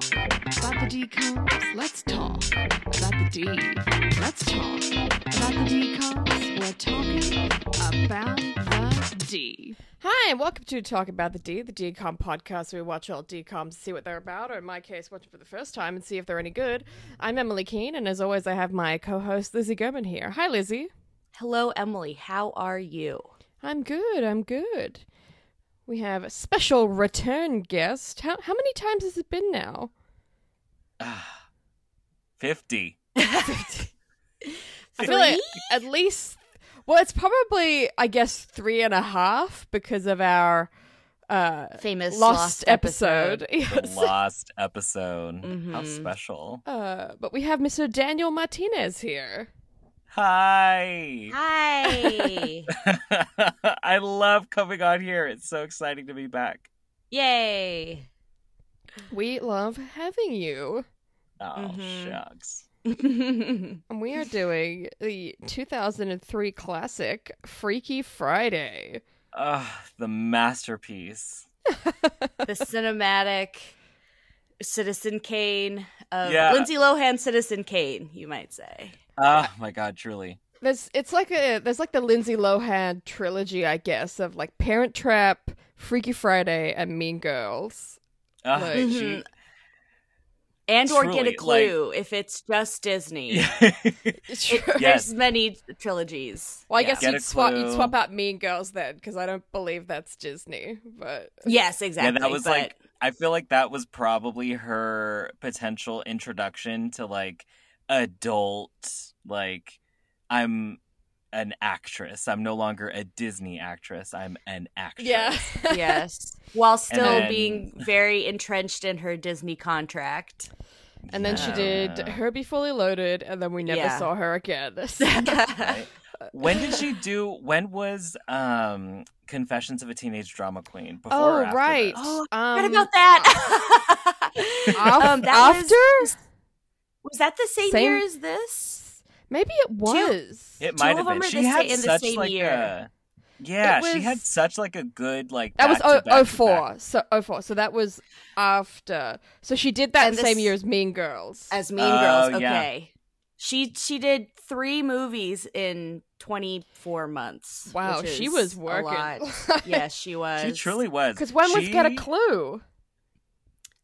talk about the DCOMs. Let's talk about the D. Let's talk about the DCOMs. We're talking about the D. Hi, and welcome to Talk About the D, the DCOM podcast where we watch all DCOMs to see what they're about, or in my case, watch them for the first time and see if they're any good. I'm Emily Keene, and as always, I have my co host Lizzie German here. Hi, Lizzie. Hello, Emily. How are you? I'm good, I'm good. We have a special return guest. How, how many times has it been now? 50. I feel like at least, well, it's probably, I guess, three and a half because of our uh, Famous lost, lost episode. The Yes. lost episode. How Mhm. special. Uh, but we have Mr. Daniel Martinez here. Hi. Hi. I love coming on here. It's so exciting to be back. Yay. We love having you. Oh, Mhm. shucks. And we are doing the 2003 classic Freaky Friday. Ugh, the masterpiece. the cinematic Citizen Kane of Yeah. Lindsay Lohan Citizen Kane, you might say. Oh my god, truly. There's it's like a there's like the Lindsay Lohan trilogy, I guess, of like Parent Trap, Freaky Friday, and Mean Girls. Ugh, Like- she... Mhm. And or get a clue if it's just Disney. Sure. It, Yes. There's many trilogies. Well, I Yeah. guess Get you'd swap you'd swap out Mean Girls then, because I don't believe that's Disney. But Yes, exactly. Yeah, that was but- like I feel like that was probably her potential introduction to like adult like I'm an actress. I'm no longer a Disney actress. I'm an actress. yeah, yes. While still then- being very entrenched in her Disney contract. and then she did Yeah. Herbie Fully Loaded, and then we never Yeah. saw her again. Right? When did she do when was um Confessions of a Teenage Drama Queen? Before oh or after right, this? Oh, um, What about that? af- Um, that after was, was that the same, Same- year as this? maybe it was. It might have been. are She had in the such same like year. a yeah, It she had such like a good like That was back oh, back to oh four. So oh four. So that was after. So she did that And same year as Mean Girls. As Mean Oh, Girls. yeah. Okay. She she did three movies in 24 months. wow, which she is was a working. lot. yes, she was. She truly was. Because when was Get a Clue?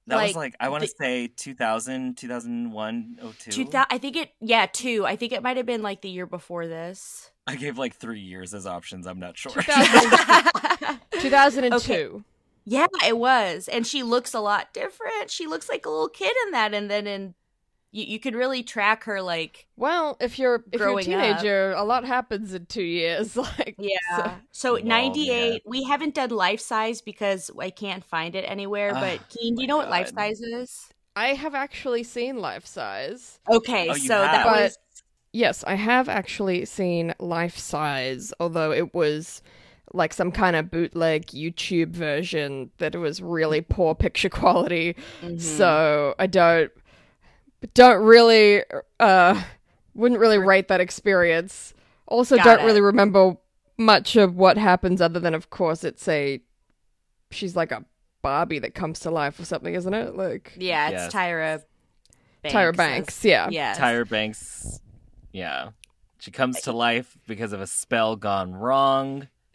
That was like, like I want to say 2000, 2001, 02. 2000, I think it yeah, two. I think it might have been like the year before this. I gave like 3 years as options, I'm not sure. 2000 2002. Okay. Yeah, it was. And she looks a lot different. She looks like a little kid in that and then in you, you could really track her like Well, if you're if you're a Growing up. teenager, a lot happens in two years. Like Yeah. So Well, 98, yeah. we haven't done life size because I can't find it anywhere. Ah, but Keen, do you my know what life size is? I have actually seen Life Size. Okay, Oh, you so that have? But- was Yes, I have actually seen Life Size, although it was like some kind of bootleg YouTube version that was really poor picture quality. mhm. So I don't don't really uh wouldn't really rate that experience. Also Got don't it. really remember much of what happens other than of course it's a she's like a Barbie that comes to life or something, isn't it? Like yeah, it's Yes. Tyra Banks. Tyra Banks, yeah. Yes. Tyra Banks. Yeah. She comes to life because of a spell gone wrong.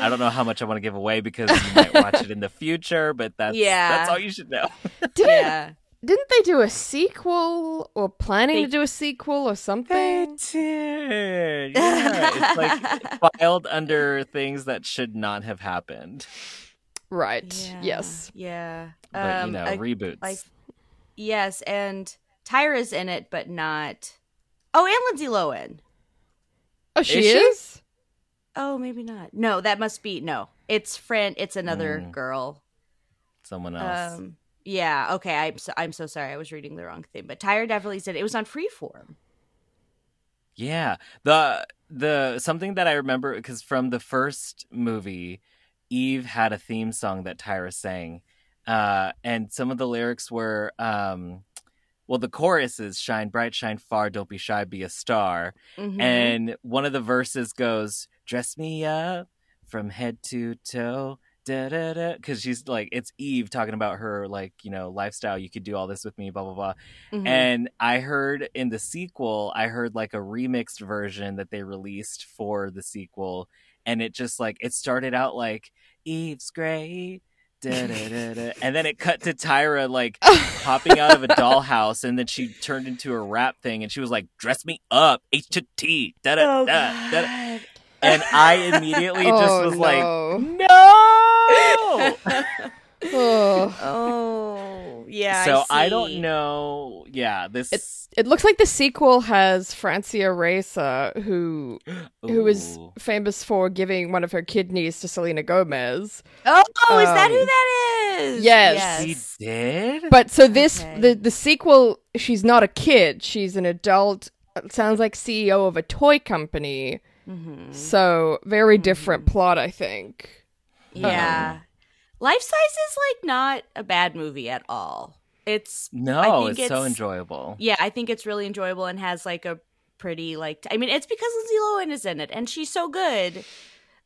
I don't know how much I want to give away because you might watch it in the future, but that's Yeah. that's all you should know. Didn't Yeah. Didn't they do a sequel or planning They- to do a sequel or something? They something? did. Yeah, it's like filed under things that should not have happened. Right. Yeah, Yes. Yeah. But Um, you know, a- reboots. like- yes, and Tyra's in it, but not. Oh, and Lindsay Lohan. Oh, she Is she? Oh, maybe not. No, that must be no. It's friend. It's another Mm. girl. Someone else. Um. Yeah. Okay. I'm so, I'm so sorry. I was reading the wrong thing. But Tyra definitely said it was on Freeform. Yeah. The the something that I remember because from the first movie, Eve had a theme song that Tyra sang. Uh and some of the lyrics were um well the chorus is shine bright, shine far, don't be shy, be a star. Mhm. And one of the verses goes, Dress me up from head to toe, because she's like it's Eve talking about her like you know lifestyle. You could do all this with me, blah blah blah. Mhm. And I heard in the sequel, I heard like a remixed version that they released for the sequel, and it just like it started out like Eve's great. da, da, da, da," And then it cut to Tyra like popping out of a dollhouse, and then she turned into a rap thing, and she was like, "Dress me up, H to T." Da, da, da, da, da." And I immediately just Oh, was like, no. "No!" Oh. oh, yeah. so I, I, don't know. Yeah, this It looks like the sequel has Francia Raisa, who who is famous for giving one of her kidneys to Selena Gomez. Oh, is that who Um, that is? yes. She did. But so this Okay. the the sequel, she's not a kid; she's an adult. It sounds like CEO of a toy company. Mhm. So very different plot, I think. Yeah. Life Size is like not a bad movie at all. It's no, I it's, think so enjoyable. yeah, I think it's really enjoyable and has like a pretty like I mean it's because Lindsay Lohan is in it and she's so good.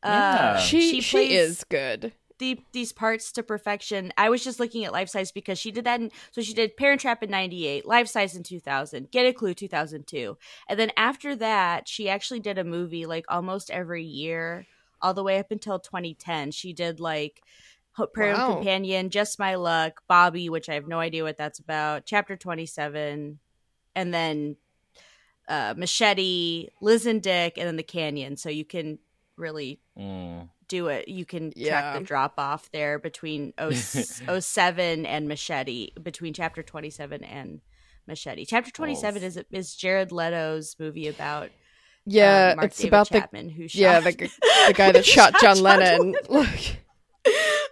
Yeah. Uh, She she, plays is good. the, these parts to perfection. I was just looking at Life Size because she did that. In, so she did Parent Trap in '98, Life Size in 2000, Get a Clue 2002, and then after that, she actually did a movie like almost every year, all the way up until 2010. She did like Prairie Wow. Companion, Just My Luck, Bobby, which I have no idea what that's about, Chapter 27, and then uh, Machete, Liz and Dick, and then The Canyon. So you can really Mm. do it. You can Yeah. track the drop off there between 0- 07 and Machete, between chapter 27 and Machete. Chapter 27 Oh. is is Jared Leto's movie about Yeah, Mark it's David about the Chapman who shot yeah the, the guy that shot John Lennon. Look,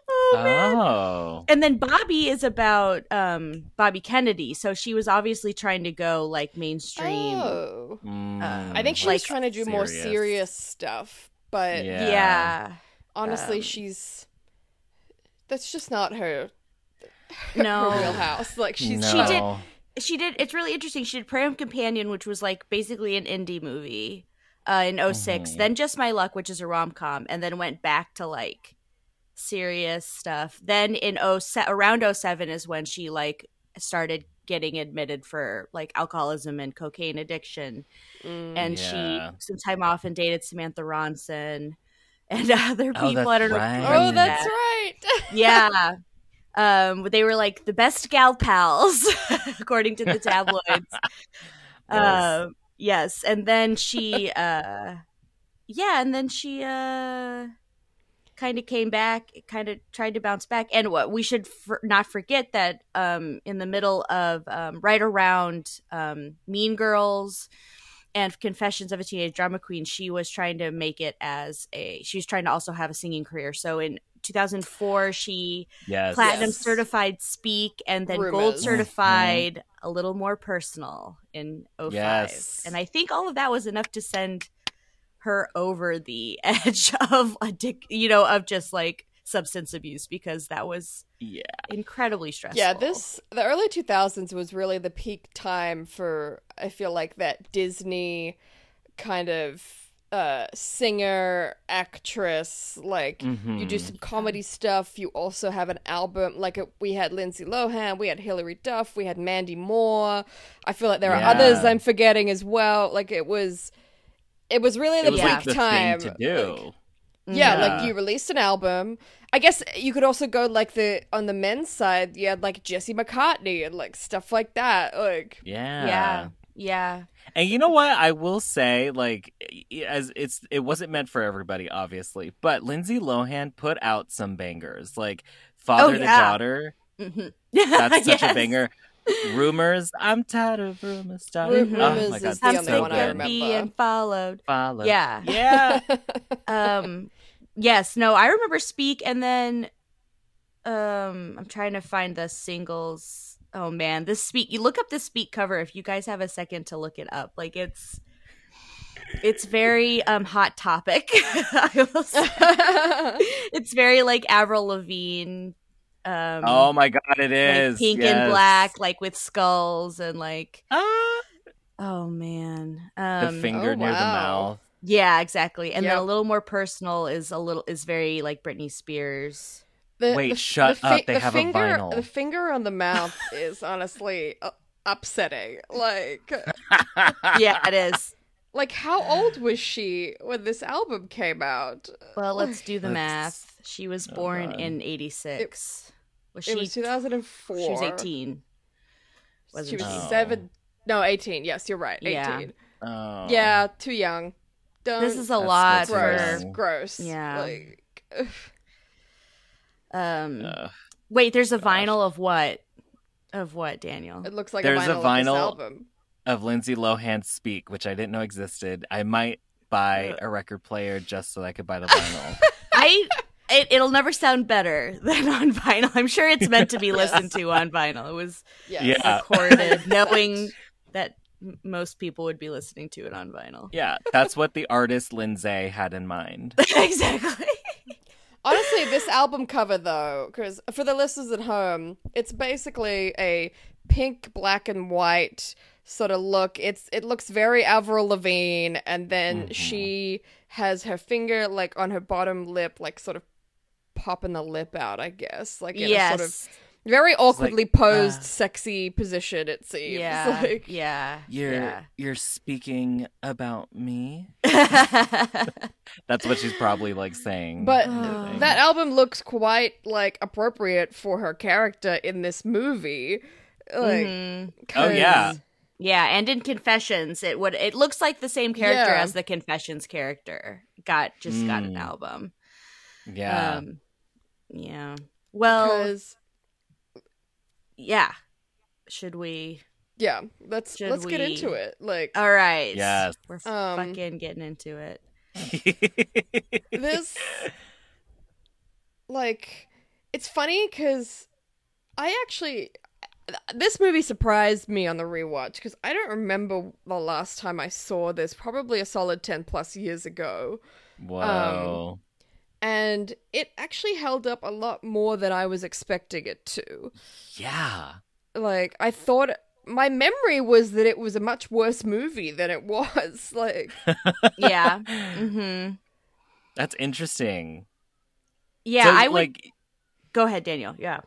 oh, man. Oh. And then Bobby is about um, Bobby Kennedy. So she was obviously trying to go like mainstream. oh. Mm. I think she Like, was trying to do more serious. serious stuff, but Yeah. Yeah. honestly, Um, she's that's just not her No. her house Like she's no. She did- she did it's really interesting she did prairie home companion which was like basically an indie movie uh in 6 Mhm. then just my luck which is a rom-com and then went back to like serious stuff then in 07 around 07 is when she like started getting admitted for like alcoholism and cocaine addiction Mm. and Yeah. she some time off and dated samantha ronson and other Oh, people that's i don't know right. remember oh, that's that right. yeah. Um, they were like the best gal pals, according to the tabloids. um, yes, and then she, uh, yeah, and then she, uh, kind of came back, kind of tried to bounce back, and what we should for- not forget that, um, in the middle of, um, right around, um, Mean Girls. And Confessions of a Teenage Drama Queen, she was trying to make it as a. She was trying to also have a singing career. So in 2004, she yes. platinum Yes. certified speak and then gold Rumors. certified a little more personal in 05 Yes. and i think all of that was enough to send her over the edge of addic- you know of just like substance abuse because that was Yeah. incredibly stressful Yeah, this the early 2000s was really the peak time for I feel like that Disney kind of uh singer actress like you do Mhm. some comedy stuff you also have an album like uh we had Lindsay Lohan we had Hilary Duff we had Mandy Moore I feel like there are Yeah. others I'm forgetting as well like it was it was really It the was peak like the time thing to like- yeah, Yeah. like you released an album. I guess you could also go like the on the men's side. You had like Jesse McCartney and like stuff like that. Like yeah. yeah yeah And you know what? I will say, like, as it's it wasn't meant for everybody, obviously, but Lindsay Lohan put out some bangers, like Father to yeah. Daughter. Mhm. That's such a banger. Rumors. I'm tired of rumors. Ru- Starting. oh my god, is the i'm only so one I good. of remember. being followed Followed. yeah Yeah. um yes no i remember speak and then um i'm trying to find the singles oh man this speak you look up the speak cover if you guys have a second to look it up like it's it's very um hot topic I will say. it's very like avril lavigne um Oh my god, it is like pink yes. and black like with skulls and like Ah, oh man the um finger Oh, near the mouth. Yeah, exactly. And then a little more personal is a little is very like Britney Spears. The, Wait, the- shut the fi- up, they the have a finger, vinyl. The finger on the mouth is honestly uh, upsetting. Like, Yeah, it is. like how old was she when this album came out? Well, let's do the Let's- math. She was Oh, born God. in 86. was she It was 2004. She was 18. She Wasn't was she? Oh. seven. No, 18. Yes, you're right. 18. Yeah. Yeah, oh. too young. Don't. This is a That's- lot that's gross. Gross. Yeah. Like, ugh. Um Ugh. Wait, there's a Gosh. vinyl of what? Of what, Daniel? it looks like There's a a vinyl, vinyl- of album. of Lindsay Lohan's Speak, which I didn't know existed. I might buy a record player just so I could buy the vinyl. I it, it'll never sound better than on vinyl. I'm sure it's meant to be listened to on vinyl. It was Yes. Yeah. recorded knowing that most people would be listening to it on vinyl. yeah, that's what the artist Lindsay had in mind. exactly. Honestly, this album cover though, because for the listeners at home, it's basically a pink, black, and white sort of look. It's it looks very Avril Lavigne, and then Mhm. she has her finger like on her bottom lip, like sort of popping the lip out. I guess, like in yes. a sort of very awkwardly posed, uh, sexy position. It seems. yeah. Like, yeah. You're Yeah. you're speaking about me. That's what she's probably like saying. But Oh. that album looks quite like appropriate for her character in this movie. Like, Mhm. Oh, yeah. 'cause- Yeah, and in Confessions, it would it looks like the same character Yeah. as the Confessions character. Got just got an Mm. album. yeah, Um, yeah. Well, because yeah. Should we? yeah, let's Should let's get into it. Like All right. Yes. We're Um, fucking getting into it. this, like, it's funny because I actually this movie surprised me on the rewatch because I don't remember the last time I saw this. Probably a solid ten plus years ago. Whoa. And it actually held up a lot more than I was expecting it to. yeah. like I thought my memory was that it was a much worse movie than it was. Like Yeah. mm-hmm. That's interesting. Yeah, So, I would like go ahead, Daniel. Yeah.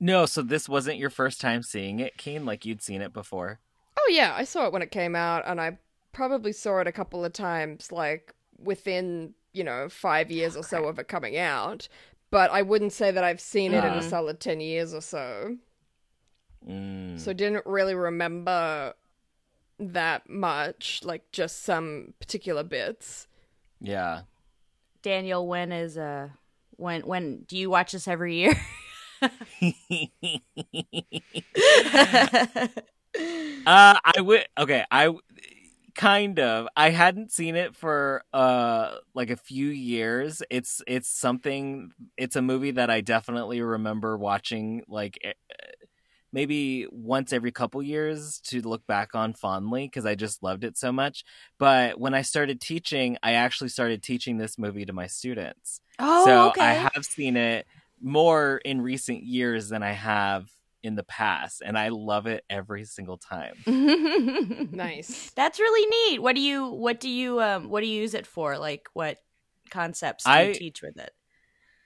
no, so this wasn't your first time seeing it, Keen, like you'd seen it before. oh yeah, I saw it when it came out and I probably saw it a couple of times like within, you know, 5 years or so of it coming out. But I wouldn't say that I've seen it in a Mhm. solid 10 years or so. Mm. So didn't really remember that much, like just some particular bits. yeah. Daniel, when is uh when when do you watch this every year? Uh, I would. Okay, I w- kind of. I hadn't seen it for uh like a few years. It's it's something. It's a movie that I definitely remember watching like eh, maybe once every couple years to look back on fondly because I just loved it so much. But when I started teaching, I actually started teaching this movie to my students. oh, so okay. I have seen it more in recent years than I have in the past, and I love it every single time. Nice. That's really neat. What do you what do you um what do you use it for? Like what concepts do you teach with it?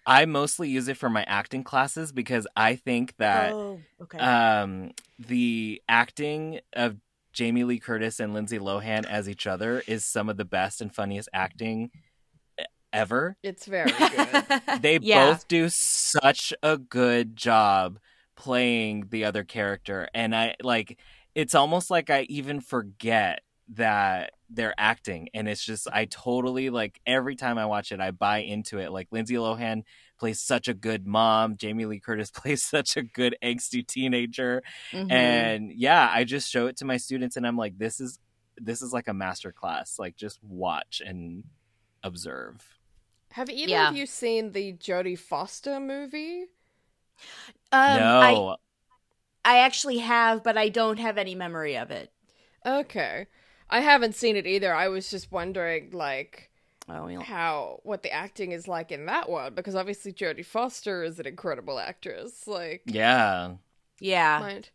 I mostly use it for my acting classes because I think that oh, okay. um, the acting of Jamie Lee Curtis and Lindsay Lohan as each other is some of the best and funniest acting ever. It's very good. They Yeah. both do such a good job playing the other character and I like it's almost like I even forget that they're acting and it's just I totally like every time I watch it I buy into it like Lindsay Lohan plays such a good mom Jamie Lee Curtis plays such a good angsty teenager Mhm. and yeah I just show it to my students and I'm like this is this is like a master class like just watch and observe Have either Yeah. of you seen the Jodie Foster movie? Um, no I I actually have, but I don't have any memory of it. Okay. I haven't seen it either. I was just wondering, like, Oh, you know. how what the acting is like in that one, because obviously Jodie Foster is an incredible actress. Like, yeah yeah, mind-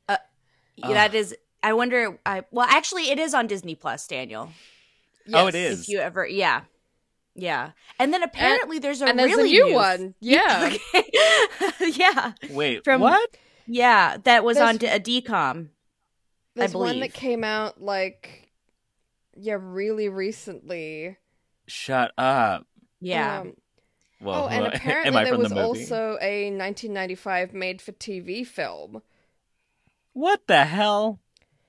Yeah, that is. I wonder. I well, actually, it is on Disney Plus. Daniel. Oh, it is. If you ever, yeah, yeah. And then apparently there's a and there's really a new one. Yeah. yeah, Wait, From- what? yeah. That was There's- on a DCOM. There's one believe. that came out like yeah, really recently. Shut up. Yeah. Um, Well, oh, and am apparently I there was the movie? also a 1995 made-for-TV film. What the hell?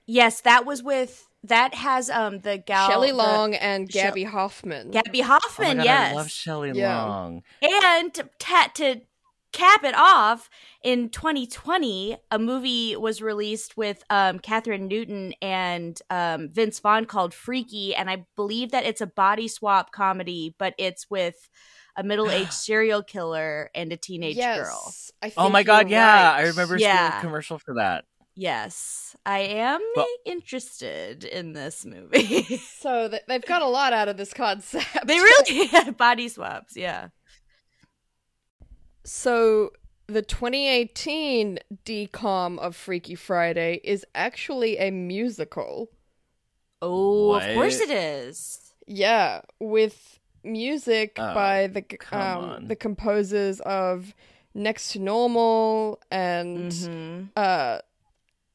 yes, that was with that has um the gal Shelley the- Long and Shell- Gaby Hoffmann. Gaby Oh my Hoffmann. god, yes, I love Shelley Yeah. Long. And to, to cap it off, in 2020, a movie was released with um, Kathryn Newton and um, Vince Vaughn called Freaky, and I believe that it's a body swap comedy, but it's with a middle-aged serial killer and a teenage yes, girl. I think Oh my you're god, yeah, right. I remember Yeah. seeing a commercial for that. Yes, I am But- interested in this movie. So th- they've got a lot out of this concept. they really had body swaps, yeah. So the 2018 DCOM of Freaky Friday is actually a musical. Oh, of course it is. Yeah, with music Oh, by the um the composers of Next to Normal and Mhm. uh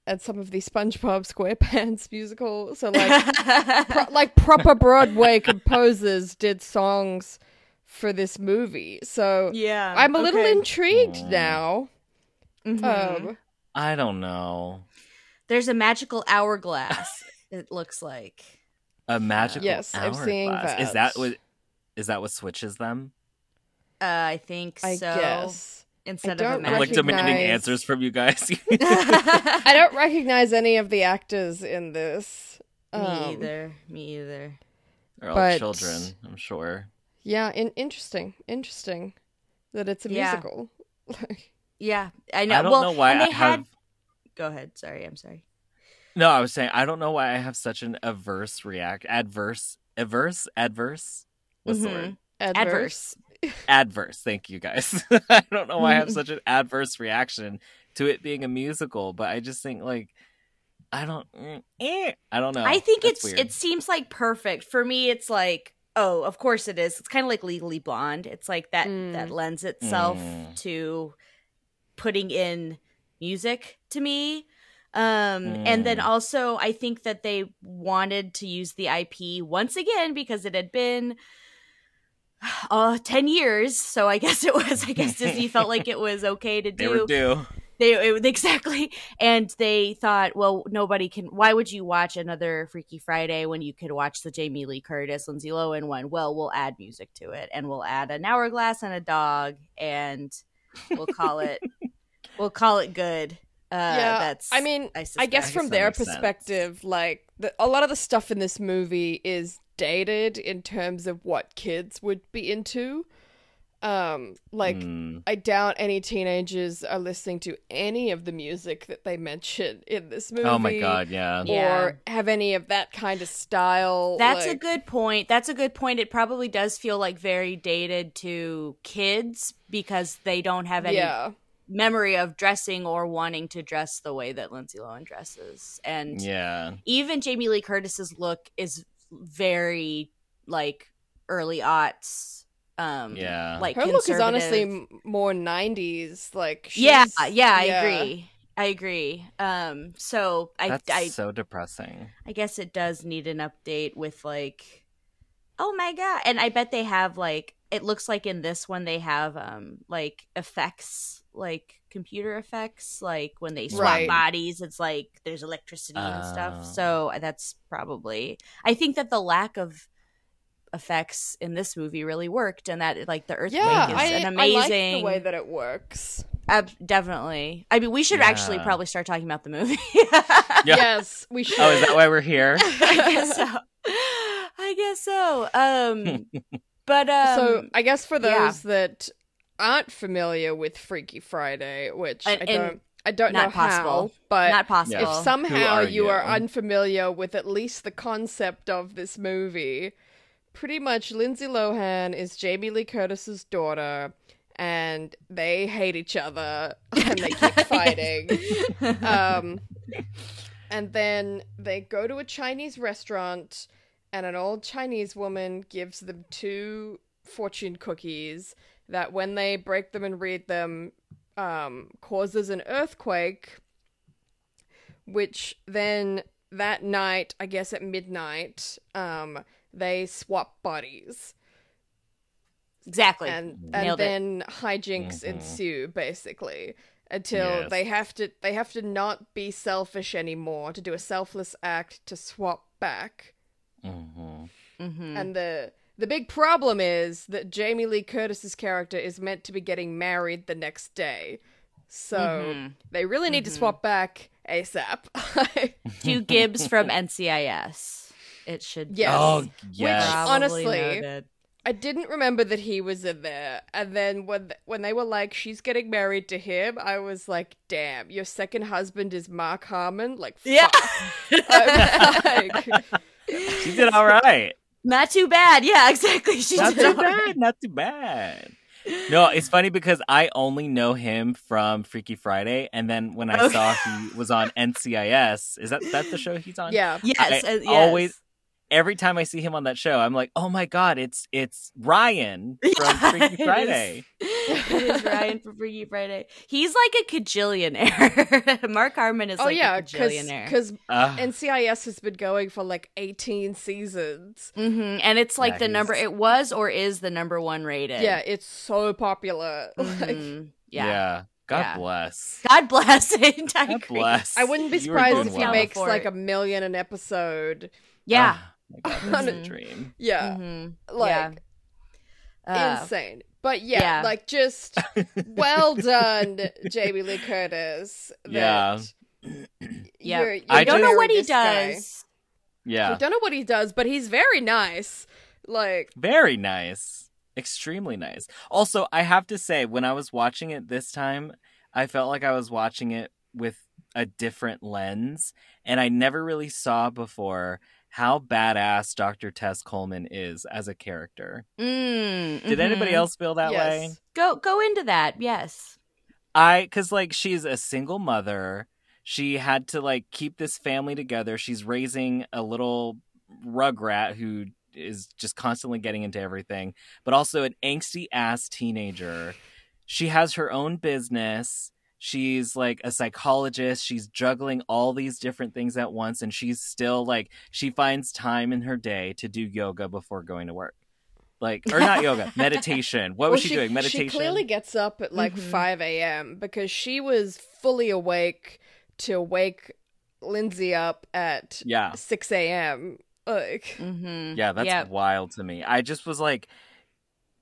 and some of the SpongeBob SquarePants musical. So like pro- like proper Broadway composers did songs for this movie. So yeah, I'm a little intrigued now. Mhm. Um I don't know. There's a magical hourglass. it looks like. A magical Yes, I'm seeing hourglass. Is that. that what is that what switches them? Uh, I think I so. guess. Instead I of a don't I'm like demanding answers from you guys. I don't recognize any of the actors in this. Me Um, either. Me either. They're all But- children, I'm sure. Yeah, in- interesting. Interesting that it's a Yeah. musical. Yeah, I know. I don't well, know why I they have had. Go ahead. Sorry, I'm sorry. No, I was saying I don't know why I have such an averse react adverse averse adverse what's the Mhm. word? Adverse. Adverse. Thank you guys. I don't know why I have such an adverse reaction to it being a musical, but I just think like I don't mm, eh, I don't know. I think That's it's weird. it seems like perfect for me. It's like oh, of course it is. It's kind of like Legally Blonde. It's like that Mm. that lends itself Mm. to putting in music to me. Um, and then Mm. also I think that they wanted to use the IP once again because it had been uh 10 years so i guess it was i guess disney felt like it was okay to they do. were they it, exactly. And they thought well nobody can why would you watch another freaky friday when you could watch the jamie lee curtis lindsay lohan one? Well we'll add music to it and we'll add an hourglass and a dog and we'll call it we'll call it good. Uh yeah, that's I mean, I, I guess guess from their makes sense. perspective, like the, a lot of the stuff in this movie is dated in terms of what kids would be into. Um, like Mm. I doubt any teenagers are listening to any of the music that they mention in this movie. Oh my god, yeah. Yeah. Or have any of that kind of style. That's a good point. That's a good point. It probably does feel like very dated to kids because they don't have any Yeah. memory of dressing or wanting to dress the way that Lindsay Lohan dresses. And Yeah. even Jamie Lee Curtis's look is very like early aughts. Um, Yeah. like Her look is honestly more 90s. Like, yeah, she's- yeah, I agree. I agree. Um, so I, That's I, so depressing. I guess it does need an update with like oh my god and I bet they have like it looks like in this one they have um like effects like computer effects like when they swap Right. bodies it's like there's electricity and Oh. stuff so that's probably I think that the lack of effects in this movie really worked and that like the earthquake Yeah, is I, an I amazing like the way that it works. ab- definitely I mean we should actually probably start talking about the movie Yeah. Yes, we should. Oh, is that why we're here? I guess so. I guess so. Um, but um, so I guess for those yeah. that aren't familiar with Freaky Friday, which And- I don't, I don't not know how, possible. but not possible. if somehow are you are unfamiliar with at least the concept of this movie, pretty much Lindsay Lohan is Jamie Lee Curtis's daughter, and they hate each other and they keep fighting. um, and then they go to a Chinese restaurant, and an old Chinese woman gives them two fortune cookies that when they break them and read them um, causes an earthquake, which then that night, I guess at midnight, um, they swap bodies. Exactly. And and Nailed it. then hijinks Mhm. ensue basically until Yes. they have to they have to not be selfish anymore to do a selfless act to swap back. Hmm hmm And the the big problem is that Jamie Lee Curtis's character is meant to be getting married the next day. So Mhm. they really need to Mhm. swap back ASAP. Hugh Gibbs from NCIS. It should Yes. Oh Which- yes. probably honestly, noted. I didn't remember that he was in there. And then when when they were like, she's getting married to him, I was like, damn, your second husband is Mark Harmon? Like, Yeah. fuck. I'm like, she did all right. Not too bad. Yeah, exactly. She Not did too all right. bad. Not too bad. No, it's funny because I only know him from Freaky Friday, and then when I Okay. saw he was on NCIS, is that that the show he's on? yeah. Yes, I uh, yes. always- Every time I see him on that show, I'm like, oh my god, it's it's Ryan from Freaky. Friday. it is Ryan from Freaky Friday. He's like a cajillionaire. Mark Harmon is Oh, like yeah, a cajillionaire. because Ugh. NCIS has been going for like 18 seasons. hmm And it's like Yeah, the number. It was or is the number one rated. Yeah, it's so popular. Like, Mhm. yeah. yeah. God Yeah. bless. God bless. I God agree. bless. I wouldn't be surprised doing if he well. makes like a million an episode. Yeah. Oh, my God, that's a Mhm. dream. Yeah, Mhm. like Uh, insane. But yeah, yeah. like just well done, Jamie Lee Curtis. Yeah. Yeah. you're- I I don't know what he this guy. does. Yeah. I don't know what he does, but he's very nice. Like, Very nice. Extremely nice. Also, I have to say, when I was watching it this time, I felt like I was watching it with a different lens. And I never really saw before how badass Dr. Tess Coleman is as a character. Mm, Did anybody mhm. else feel that way? go go into that? Yes. I, because like she's a single mother. She had to like keep this family together. She's raising a little rugrat who is just constantly getting into everything, but also an angsty ass teenager. She has her own business. She's like a psychologist. She's juggling all these different things at once, and she's still like, she finds time in her day to do yoga before going to work. Like, or not yoga, meditation. What was well, she, doing? Meditation. She clearly gets up at like Mhm. 5 a.m. because she was fully awake to wake Lindsay up at yeah. 6 a.m. Like, Mm-hmm. Yeah, that's wild to me. I just was like,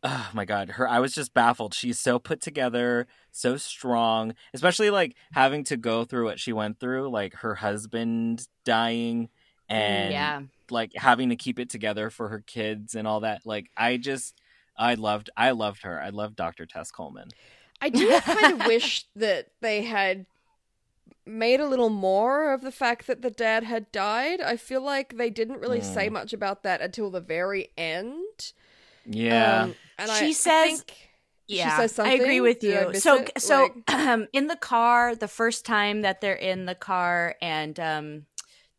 oh my god, her. I was just baffled. She's so put together, so strong, especially like having to go through what she went through, like her husband dying, and yeah. like having to keep it together for her kids and all that. Like, I just, I loved, I loved her. I loved Dr. Tess Coleman. I do kind of wish that they had made a little more of the fact that the dad had died. I feel like they didn't really say Mm. much about that until the very end. Yeah, Um, and She I, I says- think she Yeah, says I agree with Did you. So, it? so Like- in the car, the first time that they're in the car, and um,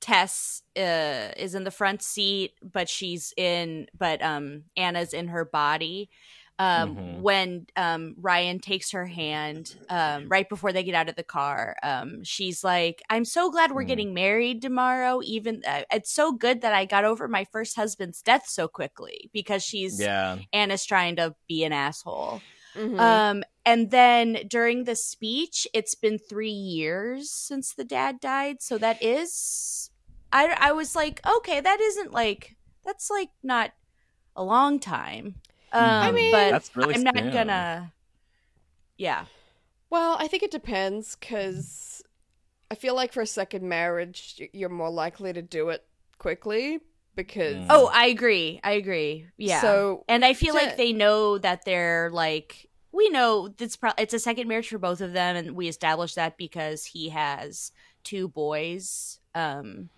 Tess uh, is in the front seat, but she's in, but um, Anna's in her body. Um, Mhm. When um, Ryan takes her hand um, right before they get out of the car, um, she's like, "I'm so glad we're Mm. getting married tomorrow. Even uh, it's so good that I got over my first husband's death so quickly because she's yeah, Anna's trying to be an asshole." Mhm. Um, and then during the speech, it's been three years since the dad died. So that is, I, I was like, okay, that isn't like, that's like not a long time. Um, I mean, but that's really I'm not gonna, yeah. Well, I think it depends because I feel like for a second marriage, you're more likely to do it quickly because. Mm. Oh, I agree. I agree. Yeah. So and I feel to- like they know that they're like, we know it's pro- it's a second marriage for both of them, and we established that because he has two boys, um,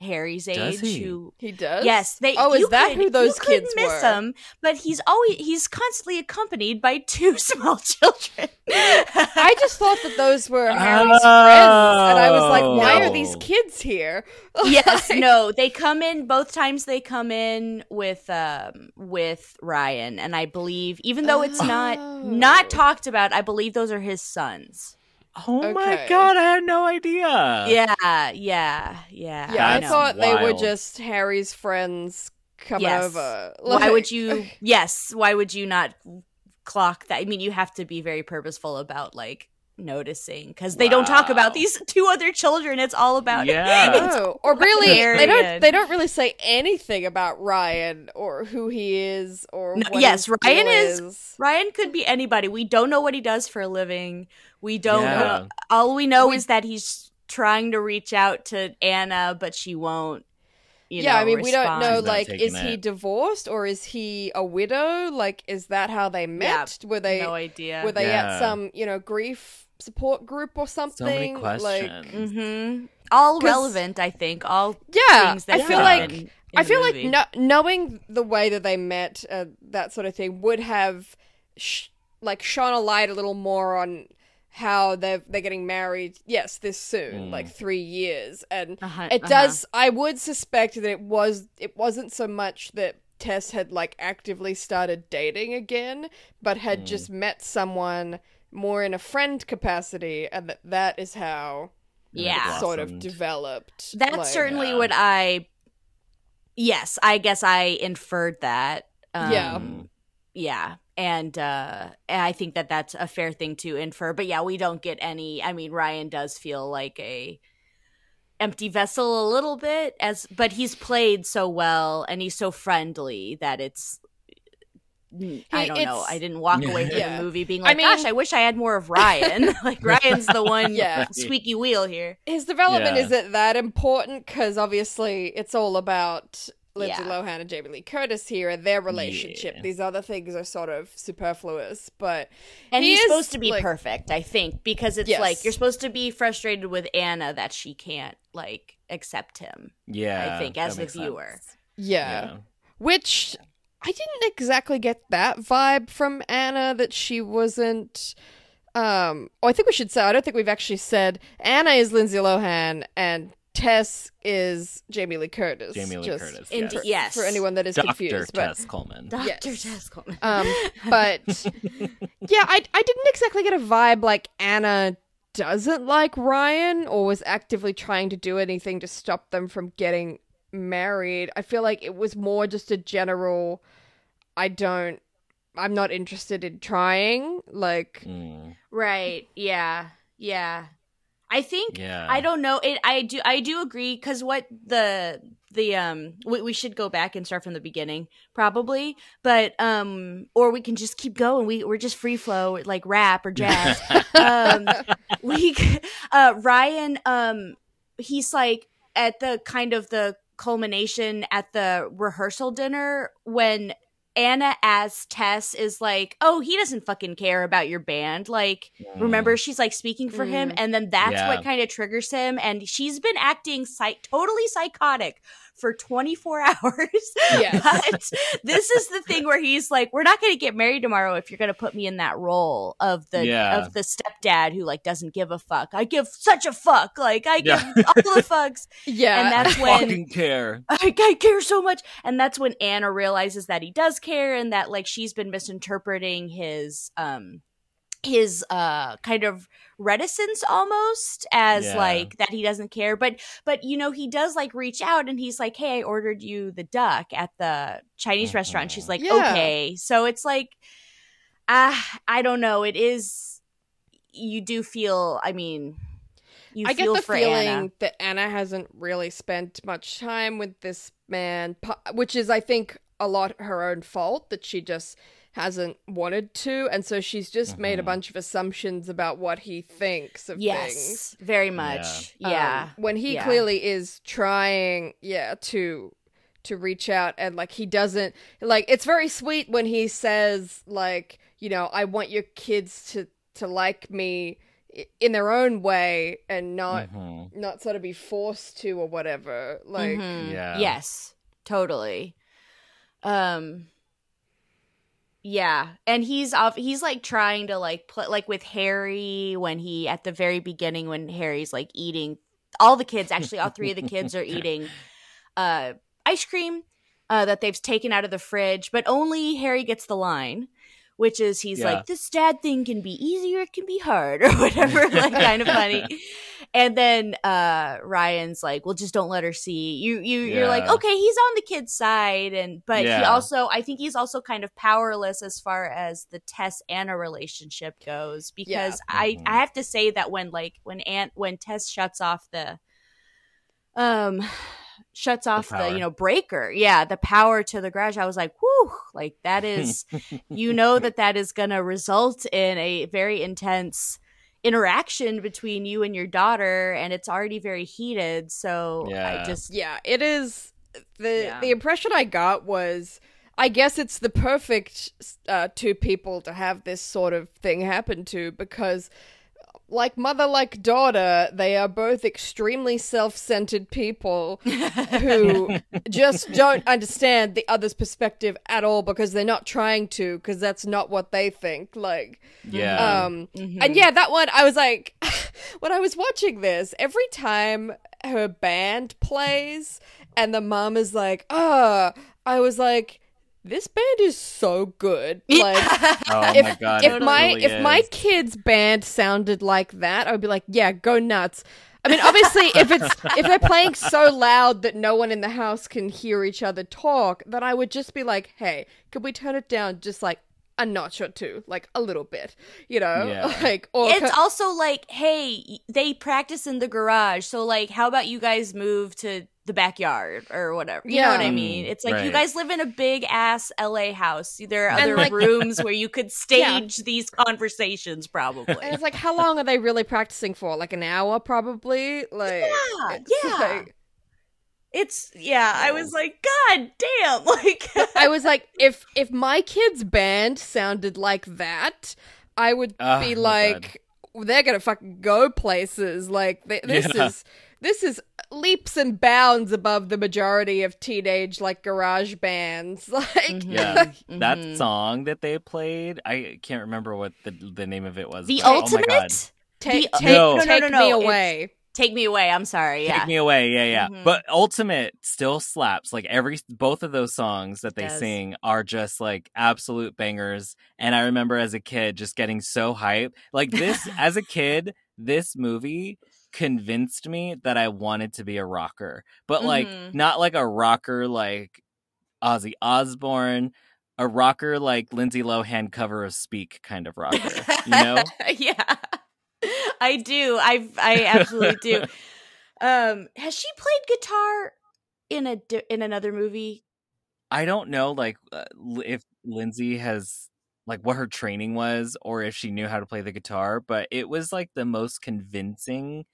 Harry's Does age, he? who he does. Yes, they. Oh, is that could- who those you could kids miss were? him, but he's always he's constantly accompanied by two small children. I just thought that those were Harry's friends, and I was like, why are these kids here? yes, no, they come in both times. They come in with um with Ryan, and I believe, even though it's not Oh. not talked about, I believe those are his sons. Oh my god, I had no idea. yeah, yeah, yeah. Yeah, I, That's thought they were just Harry's friends coming Yes. over. why would you? Yes, why would you not clock that? I mean, you have to be very purposeful about like noticing because they don't talk about these two other children. It's all about Yeah. It's Oh, or really, they don't. They don't really say anything about Ryan or who he is or No, what yes, his Ryan deal is- Ryan could be anybody. We don't know what he does for a living. We don't Yeah. know. All we know We- is that he's trying to reach out to Anna, but she won't. You yeah, know, I mean, we don't know. Like, taking is he divorced or is he a widow? Like, is that how they met? Were they no idea. were they at some you know grief support group or something? So many Like, questions. hmm All 'Cause- relevant, I think. All yeah, things that I feel have like in I the feel like no- knowing the way that they met, uh, that sort of thing, would have sh- like shone a light a little more on how they're they're getting married. Yes, this soon, Mm. like three years, and Uh-huh, it uh-huh. does. I would suspect that it was. It wasn't so much that Tess had like actively started dating again, but had Mm. just met someone more in a friend capacity, and that that is how Yeah. it sort of developed. That's like- certainly Yeah. what I. Yes, I guess I inferred that. Um, Yeah. yeah and uh i think that that's a fair thing to infer but yeah we don't get any i mean ryan does feel like a empty vessel a little bit as but he's played so well and he's so friendly that it's mm, I don't know. I didn't walk away from Yeah. the movie being I like, mean- "Gosh, I wish I had more of Ryan." like Ryan's the one Yeah. squeaky wheel here. his development Yeah. isn't that important because obviously it's all about Lindsay Yeah. Lohan and Jamie Lee Curtis here and their relationship. Yeah. These other things are sort of superfluous, but And He he's is, supposed to be like- perfect, I think, because it's Yes. like you're supposed to be frustrated with Anna that she can't like accept him. Yeah. I think as the makes sense. viewer. yeah. Which I didn't exactly get that vibe from Anna that she wasn't. Um, oh, I think we should say. I don't think we've actually said Anna is Lindsay Lohan and Tess is Jamie Lee Curtis. Jamie Lee just Curtis. Indi- yes. yes. For anyone that is Dr. confused, but Tess Coleman. Dr. Yes. Tess Coleman. Um, but yeah, I I didn't exactly get a vibe like Anna doesn't like Ryan or was actively trying to do anything to stop them from getting married. I feel like it was more just a general I don't I'm not interested in trying like Mm, Right. Yeah. Yeah. I think yeah. I don't know. It. I do. I do agree because what the the um we, we should go back and start from the beginning probably, but um or we can just keep going. We we're just free flow like rap or jazz. um, we uh Ryan um he's like at the kind of the culmination at the rehearsal dinner when Anna as Tess is like, "Oh, he doesn't fucking care about your band." Like Mm. remember she's like speaking for him Mm. and then that's Yeah. what kind of triggers him and she's been acting psych- totally psychotic for 24 hours Yes. but this is the thing where he's like we're not going to get married tomorrow if you're going to put me in that role of the Yeah. of the stepdad who like doesn't give a fuck i give such a fuck like i give Yeah. all the fucks yeah. and that's I when fucking care. I, I care so much and that's when anna realizes that he does care and that like she's been misinterpreting his um his uh kind of reticence almost as Yeah. like that he doesn't care but but you know he does like reach out and he's like hey i ordered you the duck at the chinese restaurant she's Mhm. like Yeah. okay so it's like ah i don't know it is you do feel i mean you I get feel the for feeling Anna. that Anna hasn't really spent much time with this man, which is, I think, a lot her own fault that she just hasn't wanted to, and so she's just made a Mhm. bunch of assumptions about what he thinks of yes things. very much yeah, Um, when he Yeah. clearly is trying, yeah, to to reach out and like he doesn't like it's very sweet when he says like you know I want your kids to to like me in their own way and not Mhm. not sort of be forced to or whatever. Like, Mhm. Yeah. Yes, totally. Um yeah, and he's off he's like trying to like play like with Harry when he at the very beginning when Harry's like eating all the kids actually all three of the kids are eating uh ice cream uh that they've taken out of the fridge but only harry gets the line which is he's Yeah. like this dad thing can be easy or it can be hard or whatever like kind of funny and then uh ryan's like well just don't let her see you you you're like okay he's on the kid's side and but he also i think he's also kind of powerless as far as the tess anna relationship goes because i Mhm. i have to say that when like when aunt when tess shuts off the um shuts off the, power. you know breaker yeah the power to the garage i was like whew like that is you know that that is going to result in a very intense interaction between you and your daughter and it's already very heated so i Yeah. just Yeah, it is. the Yeah. The impression I got was, I guess it's the perfect uh, two people to have this sort of thing happen to because, like mother, like daughter, they are both extremely self-centered people who just don't understand the other's perspective at all because they're not trying to because that's not what they think. Like, Yeah. um, Mhm. and yeah, that one, I was like, when I was watching this, every time her band plays and the mom is like, ah, I was like, this band is so good. Like, oh if, my god. if my really if my kids band sounded like that, I would be like, yeah, go nuts. I mean, obviously, if it's if they're playing so loud that no one in the house can hear each other talk, then I would just be like, hey, could we turn it down just like a notch or two, like a little bit, you know, Yeah. like or it's also like hey they practice in the garage so like how about you guys move to the backyard or whatever you know what i mean it's like you guys live in a big ass la house there are And, other like- rooms where you could stage these conversations probably And it's like, how long are they really practicing for? Like an hour, probably. Like, Yeah, it's yeah. like- it's yeah i was like god damn like I was like, if if my kid's band sounded like that, I would Oh, be my like, they're gonna fucking go places. Like, th- this Yeah. is this is leaps and bounds above the majority of teenage like garage bands. Like, Mhm. Yeah. That Mhm. song that they played, I can't remember what the the name of it was. the but, oh ultimate God. take The- take, No. No, no, no, no, me it's- away. take me away i'm sorry yeah Take me away, yeah, yeah. Mhm. But Ultimate still slaps. Like every both of those songs that they sing are just like absolute bangers. And I remember as a kid just getting so hyped. Like this as a kid, this movie convinced me that I wanted to be a rocker. But like Mhm. not like a rocker like Ozzy Osbourne, a rocker like Lindsay Lohan cover of Speak kind of rocker. You know? yeah. I do. I I absolutely do. Um has she played guitar in a di- in another movie? I don't know, like uh, if Lindsay has like what her training was, or if she knew how to play the guitar. But it was like the most convincing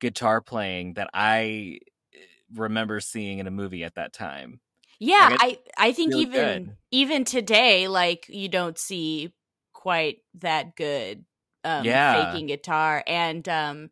guitar playing that I eh, remember seeing in a movie at that time. Yeah, Like, I I think even good. even today like you don't see quite that good um Yeah. faking guitar and um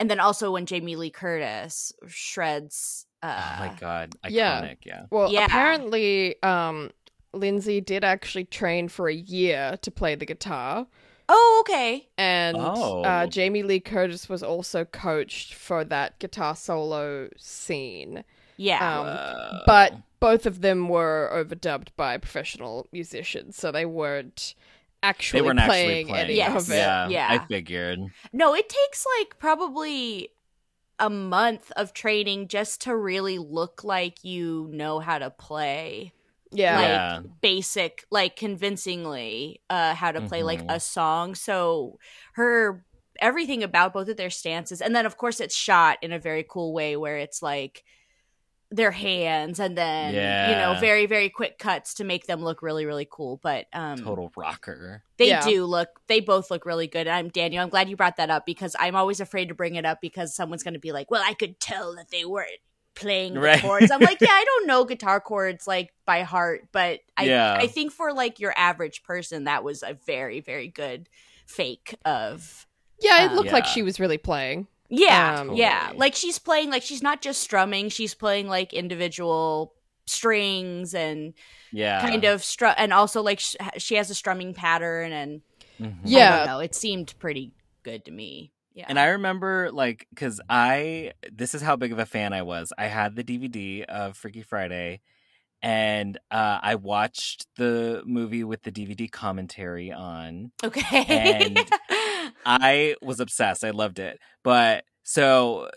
and then also when Jamie Lee Curtis shreds uh oh my god, iconic! yeah. Yeah, Well, Yeah. apparently, um, Lindsay did actually train for a year to play the guitar. Oh, okay. and Oh. uh, Jamie Lee Curtis was also coached for that guitar solo scene. Yeah. Um, Whoa. But both of them were overdubbed by professional musicians, so they weren't actually they weren't actually playing, playing. any Yes. of it. Yeah, Yeah. I figured. No, it takes like probably a month of training just to really look like you know how to play Yeah. like Yeah. basic like convincingly uh how to play like Mhm. a song so her everything about both of their stances and then of course it's shot in a very cool way where it's like their hands and then you know very very quick cuts to make them look really really cool but um Total rocker. they Yeah. do look they both look really good and i'm daniel i'm glad you brought that up because i'm always afraid to bring it up because someone's going to be like well i could tell that they weren't playing the Right. chords i'm like yeah i don't know guitar chords like by heart but i Yeah. i think for like your average person that was a very very good fake of Yeah, it Uh, looked like she was really playing. yeah Um, yeah Totally. like she's playing like she's not just strumming she's playing like individual strings and Yeah, kind of strum and also like sh- she has a strumming pattern and Mhm. Yeah. I don't know. It seemed pretty good to me. Yeah. And I remember like cuz I this is how big of a fan I was. I had the DVD of Freaky Friday and uh, I watched the movie with the DVD commentary on. okay. And I was obsessed. I loved it. But so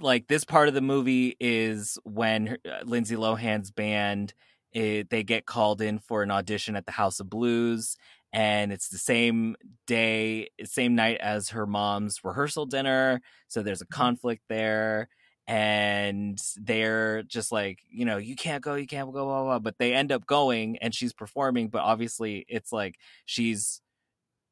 like this part of the movie is when her, uh, Lindsay Lohan's band it, they get called in for an audition at the House of Blues and it's the same day same night as her mom's rehearsal dinner so there's a mm-hmm. conflict there and they're just like you know you can't go you can't go blah, blah, blah. but they end up going and she's performing but obviously it's like she's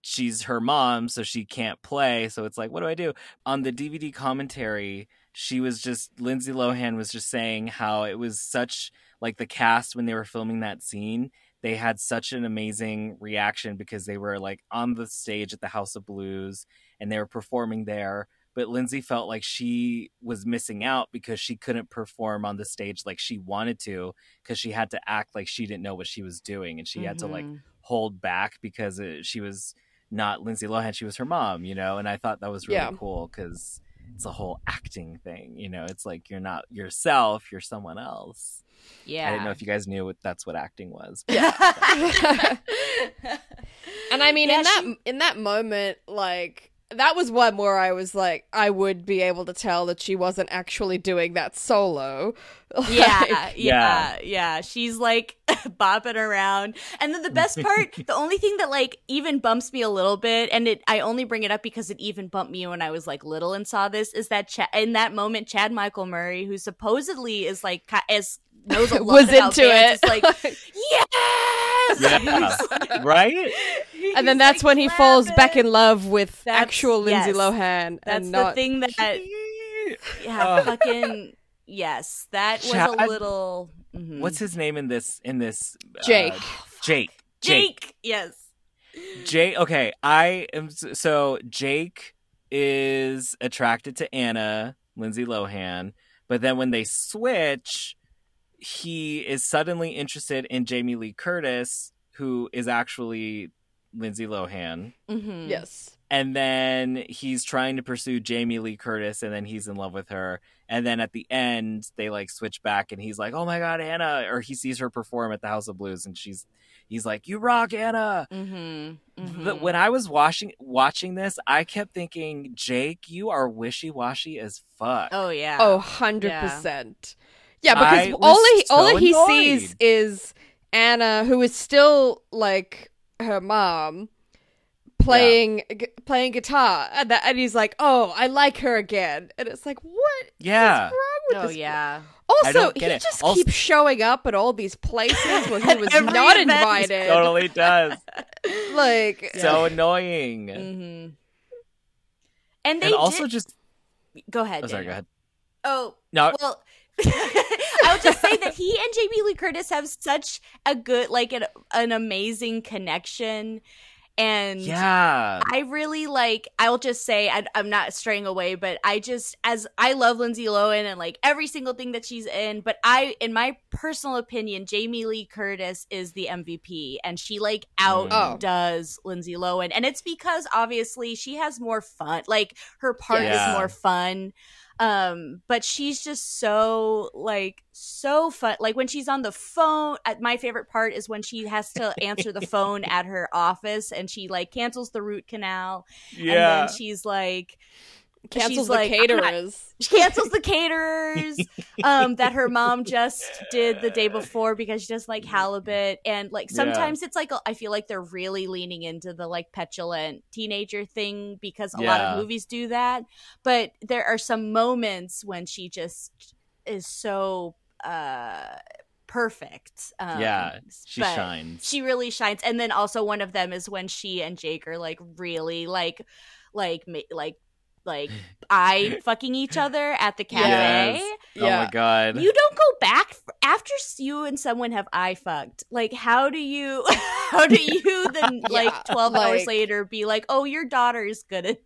she's her mom so she can't play so it's like what do i do on the dvd commentary she was just lindsay lohan was just saying how it was such like the cast when they were filming that scene they had such an amazing reaction because they were like on the stage at the house of blues and they were performing there but lindsay felt like she was missing out because she couldn't perform on the stage like she wanted to because she had to act like she didn't know what she was doing and she had to like Mhm. hold back because it, she was not Lindsay Lohan, she was her mom, you know, and I thought that was really Yeah. cool because it's a whole acting thing, you know. It's like you're not yourself, you're someone else. yeah. I didn't know if you guys knew what that's what acting was. Yeah. And I mean, Yeah, in that in that moment, like that was one where I was like, I would be able to tell that she wasn't actually doing that solo. yeah, Like, yeah, Yeah. yeah, She's like bopping around, and then the best part, the only thing that like even bumps me a little bit, and it, I only bring it up because it even bumped me when I was like little and saw this, is that Ch- in that moment, Chad Michael Murray, who supposedly is like ki- as knows a lot was about into bands, it. is like yes, Yeah. He's right? and then that's like, when he falls back in love with That's- actual Lindsay yes. Lohan, That's and the not thing that yeah, Ugh. fucking yes, that was a Chad- little. mhm. What's his name in this in this uh, Jake. Jake. Jake. Jake? Yes. Jake. Okay, I am so Jake is attracted to Anna Lindsay Lohan, but then when they switch, he is suddenly interested in Jamie Lee Curtis, who is actually Lindsay Lohan. Mm-hmm. yes. And then he's trying to pursue Jamie Lee Curtis, and then he's in love with her. And then at the end, they like switch back, and he's like, "Oh my god, Anna!" Or he sees her perform at the House of Blues, and she's, he's like, "You rock, Anna!" Mm-hmm. the, when I was watching watching this, I kept thinking, Jake, you are wishy washy as fuck. oh yeah. Oh, 100%. Yeah, because I was all he so all he annoyed. sees is Anna who is still like her mom playing gu- playing guitar and, that, and he's like, "Oh, I like her again." And it's like, "What yeah, is wrong with Oh this?" yeah. Also, he it. just Also- keeps showing up at all these places where he was not event. invited. totally does. Like So annoying. Mm-hmm. And they and also did- just, go ahead. oh, sorry, go ahead. Oh No, well. I would just say that he and Jamie Lee Curtis have such a good, like, an, an amazing connection, and yeah, I really like. I'll just say I, I'm not straying away, but I just as I love Lindsay Lohan and like every single thing that she's in. But I, in my personal opinion, Jamie Lee Curtis is the MVP, and she like Mm. outdoes Lindsay Lohan, and it's because obviously she has more fun. Like her part Yeah. is more fun. Um, but she's just so like so fun. Like when she's on the phone, at my favorite part is when she has to answer the phone at her office and she like cancels the root canal yeah. and then she's like cancels she's the like, I'm not- caterers. she cancels the caterers um that her mom just did the day before because she doesn't like halibut and like Yeah. sometimes it's like I feel like they're really leaning into the like petulant teenager thing because a lot of movies do that but there are some moments when she just is so uh perfect um, Yeah, she but- shines. she really shines and then also one of them is when she and jake are like really like like ma- like like eye fucking each other at the cafe Yes. Yeah. Oh my god. you don't go back after you and someone have eye fucked like how do you how do you then like 12 hours later be like oh your daughter is good enough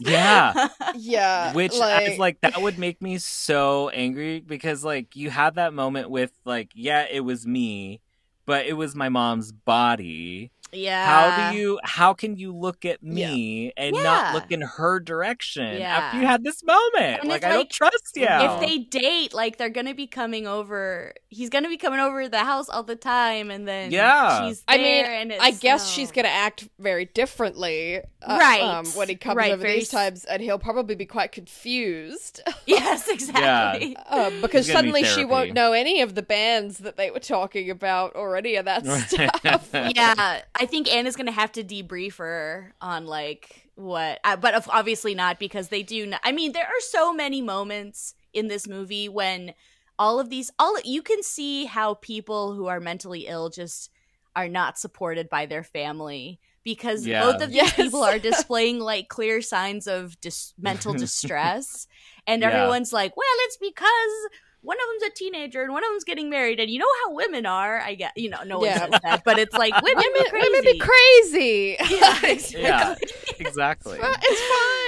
Yeah. Yeah, Which I was like, that would make me so angry because, like, you had that moment with, like, yeah, it was me, but it was my mom's body. Yeah. How do you how can you look at me and Yeah. not look in her direction Yeah. after you had this moment? And like it's I don't trust you. If they date, like they're gonna be coming over. He's gonna be coming over to the house all the time, and then Yeah. she's I there. mean, and it's, I guess oh. she's gonna act very differently, uh, Right. Um, when he comes Right, over very these s- times, and he'll probably be quite confused Yes, exactly. uh, because suddenly need she won't know any of the bands that they were talking about or any of that stuff. yeah, I think Anna's gonna have to debrief her on like what, uh, but obviously not because they do. Not, I mean, there are so many moments in this movie when all of these, all you can see how people who are mentally ill just are not supported by their family because Yeah. both of these Yes. people are displaying like clear signs of dis- mental distress, and Yeah. everyone's like, "Well, it's because." One of them's a teenager and one of them's getting married, and you know how women are. I get, you know, no one Yeah. says that, but it's like women, women, be crazy. women be crazy. Yeah, exactly. Yeah. exactly. it's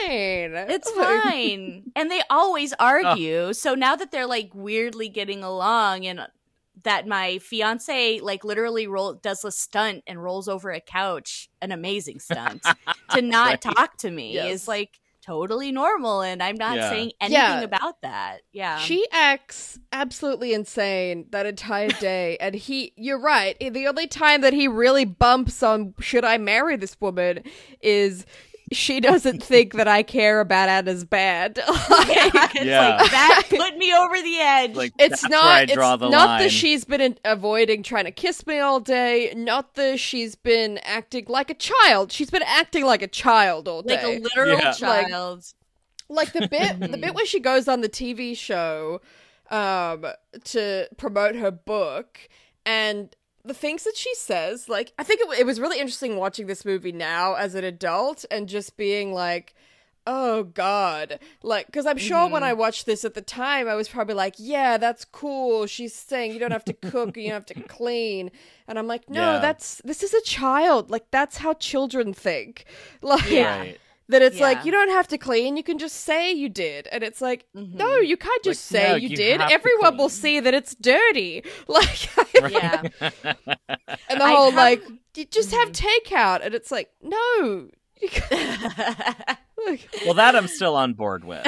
fine. It's fine. and they always oh. argue. So now that they're like weirdly getting along and that my fiance like literally roll does a stunt and rolls over a couch, an amazing stunt, to not Right. talk to me Yes. is like totally normal and I'm not Yeah. saying anything Yeah. about that. Yeah. She acts absolutely insane that entire day, and he. You're right. The only time that he really bumps on "Should I marry this woman?" is she doesn't think that I care about Anna's bad. yeah, it's Yeah. like that put me over the edge. Like It's that's not. where I it's the not line. that she's been in- avoiding trying to kiss me all day. Not that she's been acting like a child. She's been acting like a child all day, like day. a literal Yeah. Like- child. like the bit the bit where she goes on the TV show um to promote her book and the things that she says like I think it, it was really interesting watching this movie now as an adult and just being like oh god like because i'm sure when mm-hmm. i watched this at the time i was probably like yeah that's cool she's saying you don't have to cook you don't have to clean and i'm like no Yeah. that's this is a child like that's how children think like Yeah. Right. That it's Yeah. like you don't have to clean you can just say you did and it's like Mhm. no you can't just Like, say no, you, you did everyone will see that it's dirty like Yeah. and the I whole have- like you just have Mhm. takeout and it's like no you can't- Well, that I'm still on board with.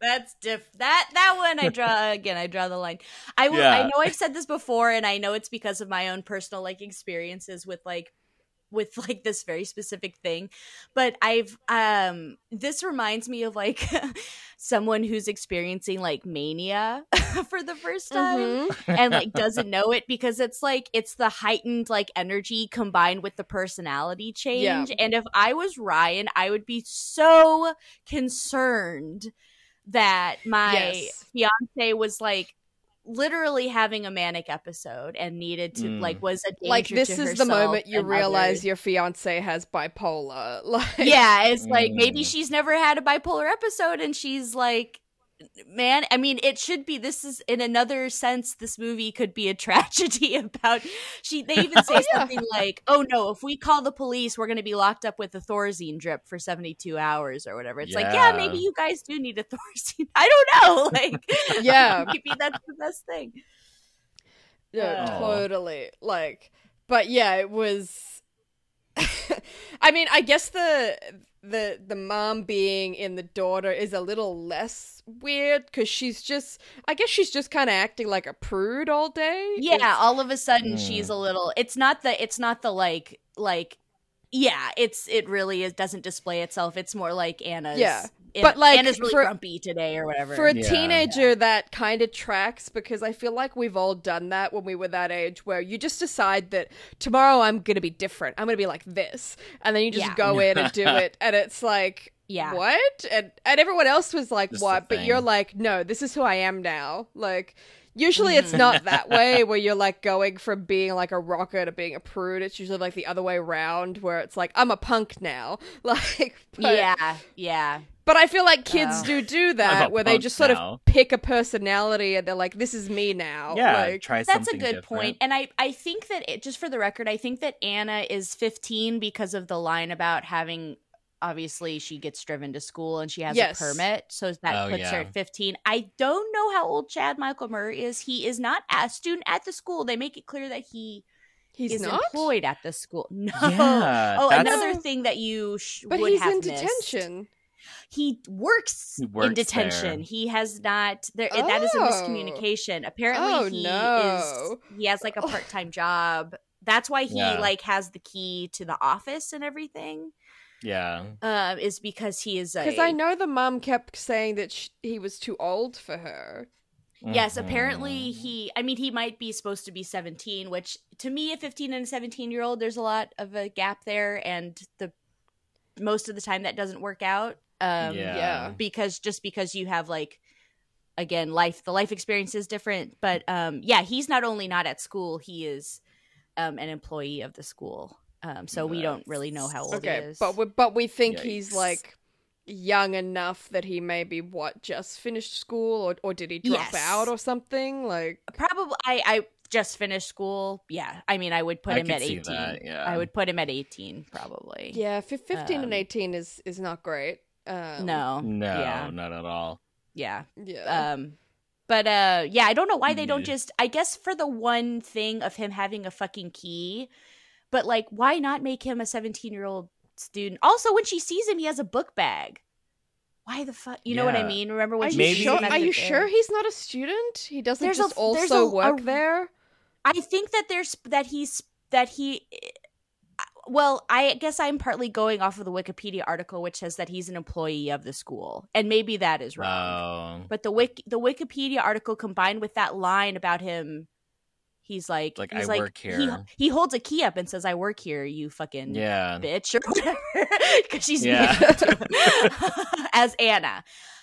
That's diff. That that one I draw again. I draw the line. I will. I know I've said this before, and I know it's because of my own personal like experiences with like with like this very specific thing but i've um this reminds me of like someone who's experiencing like mania for the first time mhm. and like doesn't know it because it's like it's the heightened like energy combined with the personality change Yeah. and if i was ryan i would be so concerned that my Yes. fiance was like literally having a manic episode and needed to Mm. like was a danger like this to is the moment you realize others. your fiance has bipolar like yeah it's like maybe Mm. she's never had a bipolar episode and she's like man i mean it should be this is in another sense this movie could be a tragedy about she they even say Oh, yeah. something like oh no if we call the police we're going to be locked up with a thorazine drip for 72 hours or whatever it's like yeah Yeah. maybe you guys do need a thorazine i don't know like Yeah. maybe that's the best thing No, Uh. totally. Like, but yeah, it was. I mean, I guess the the the mom being in the daughter is a little less weird because she's just. I guess she's just kind of acting like a prude all day. yeah It's- all of a sudden Mm. she's a little it's not the it's not the like like yeah it's it really is doesn't display itself it's more like anna's Yeah. Anna- But, like, anna's really for- grumpy today or whatever For a Yeah. teenager, that kind of tracks because I feel like we've all done that when we were that age, where you just decide that tomorrow I'm gonna be different. I'm gonna be like this, and then you just Yeah. go in and do it, and it's like, yeah what? And and everyone else was like, Just what? But you're like, no, this is who I am now. Like, usually it's mm. not that way where you're like going from being like a rocker to being a prude. It's usually like the other way around where it's like I'm a punk now. Like, but, yeah yeah But I feel like kids Oh. do do that where they just sort now. of pick a personality and they're like, this is me now. Yeah, Like, try that's a good different. point and i i think that it just for the record i think that anna is 15 because of the line about having obviously she gets driven to school and she has Yes. a permit so that Oh, puts her at 15 i don't know how old chad michael murray is he is not a student at the school they make it clear that he He's is not. employed at the school. No. Yeah, oh, another thing that you sh- But would he's have in missed. detention. He works, He works in detention. there. He has not. There, that is a Oh. miscommunication. Apparently, Oh, he no. is. He has like a part time job. That's why he Yeah. like has the key to the office and everything. Yeah. Um, is because he is. Because I know the mom kept saying that sh- he was too old for her. Yes, apparently Mhm. he. I mean, he might be supposed to be seventeen, which to me, a fifteen and a seventeen year old, there's a lot of a gap there, and the most of the time that doesn't work out. Um, yeah. yeah. because just because you have like again life the life experience is different but um yeah he's not only not at school he is um an employee of the school um so we don't really know how old he Okay, is but we, but we think he's like young enough that he maybe what just finished school or or did he drop Yes. out or something like probably i i just finished school yeah i mean i would put I him at 18 that, yeah. i would put him at 18 probably yeah fif- 15 Um, and 18 is is not great um, no. No, yeah. not at all. yeah. Yeah. Um but uh yeah i don't know why they don't just i guess for the one thing of him having a fucking key but like why not make him a 17 year old student? Also when she sees him he has a book bag. Why the fuck you know what i mean? Remember when are she you sure are you sure he's not a student? He doesn't There's a- just there's also a- work a- there? I think that there's that he's that he well i guess i'm partly going off of the wikipedia article which says that he's an employee of the school and maybe that is wrong Oh. But the wiki, the Wikipedia article combined with that line about him, he's like, Like, he's "I like, work He, here." he holds a key up and says, "I work here, you fucking Yeah. bitch" or whatever, because she's Yeah. mean to him. as Anna.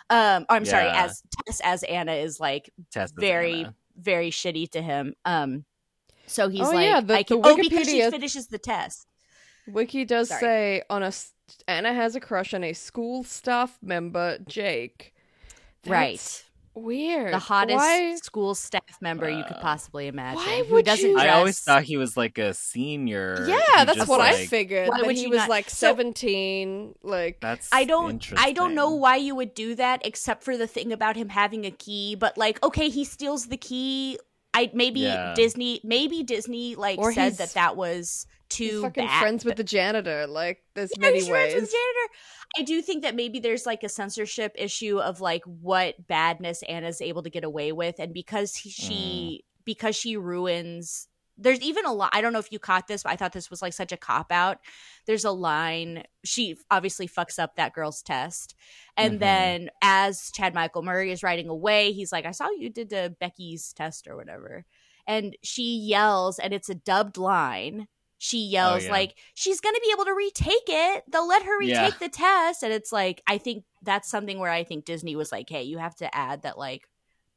Um, I'm sorry, as Tess as Anna is like Tess is very Anna. very shitty to him. Um, so he's Oh, like, yeah, the- I can, the oh, because she finishes the test. Wiki does Sorry. say on a anna has a crush on a school staff member jake That's right, weird the hottest Why? school staff member you could Uh, possibly imagine. why who would doesn't you- I always thought he was like a senior. Yeah, that's just, what I figured. Why That would he was not- like So- seventeen. Like That's I don't I don't know why you would do that except for the thing about him having a key, but like okay, he steals the key. I maybe Yeah. Disney maybe Disney like Or said he's- that that was he's too fucking bad. friends with the janitor. Like there's Yeah, many with ways. the janitor. I do think that maybe there's like a censorship issue of like what badness Anna's able to get away with, and because he, she because she ruins. There's even a lot. I don't know if you caught this, but I thought this was like such a cop out. There's a line. She obviously fucks up that girl's test, and Mhm. then as Chad Michael Murray is riding away, he's like, "I saw you did the Becky's test or whatever," and she yells, and it's a dubbed line. She yells yeah. like she's gonna be able to retake it. They'll let her retake Yeah. the test, and it's like I think that's something where I think Disney was like, "Hey, you have to add that like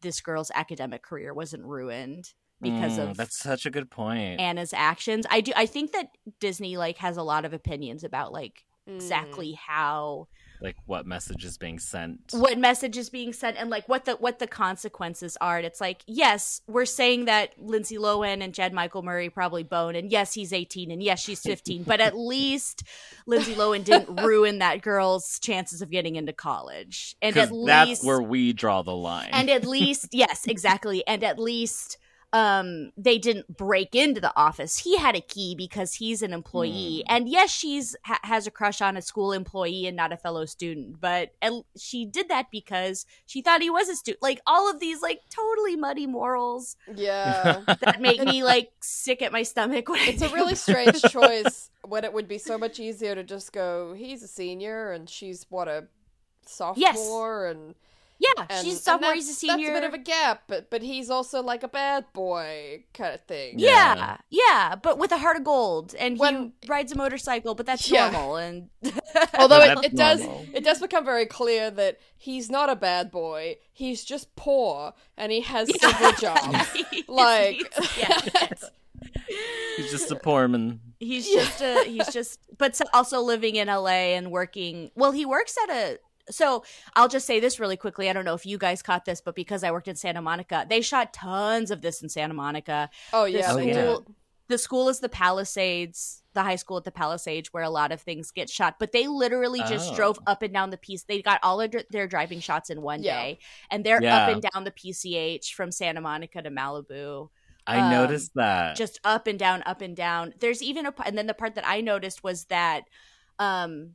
this girl's academic career wasn't ruined because Mm, of that's such a good point. Anna's actions." I do. I think that Disney like has a lot of opinions about like Mm. exactly how like what message is being sent. what message is being sent and like what the what the consequences are. And it's like, yes, we're saying that Lindsay Lohan and Jed Michael Murray probably bone, and yes, he's eighteen, and yes, she's fifteen, but at least Lindsay Lohan didn't ruin that girl's chances of getting into college. and at that's least where we draw the line. and at least yes, exactly. And at least um they didn't break into the office he had a key because he's an employee Hmm. and yes she's ha- has a crush on a school employee and not a fellow student but at- she did that because she thought he was a student like all of these like totally muddy morals Yeah, that make me like sick at my stomach when it's a really about strange choice. When it would be so much easier to just go, he's a senior and she's what a sophomore and yeah and she's and sophomore he's a senior That's a bit of a gap, but but he's also like a bad boy kind of thing. yeah, yeah, but with a heart of gold, and When- he rides a motorcycle, but that's Yeah. normal. And Although But it, it does normal. it does become very clear that he's not a bad boy. He's just poor and he has several jobs. He's- Like he's- yeah. He's just a poor man. he's just a he's just but also living in LA and working well he works at a so I'll just say this really quickly I don't know if you guys caught this but because I worked in Santa Monica they shot tons of this in Santa Monica oh the yeah, Oh, yeah. the school is the Palisades the high school at the Palisades where a lot of things get shot but they literally just Oh. drove up and down the piece they got all of their driving shots in one Yeah. day and they're Yeah. up and down the PCH from Santa Monica to Malibu I Um, noticed that. just up and down, up and down. There's even a, and then the part that I noticed was that um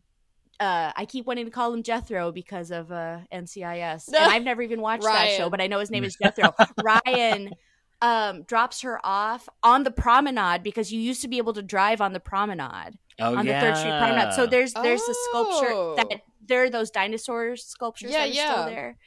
uh I keep wanting to call him Jethro because of uh NCIS. And I've never even watched that show, but I know his name is Jethro. Ryan um drops her off on the promenade because you used to be able to drive on the promenade oh on yeah. the Third Street Promenade. So there's there's a sculpture Oh. that there are those dinosaur sculptures Yeah, that are yeah. still there.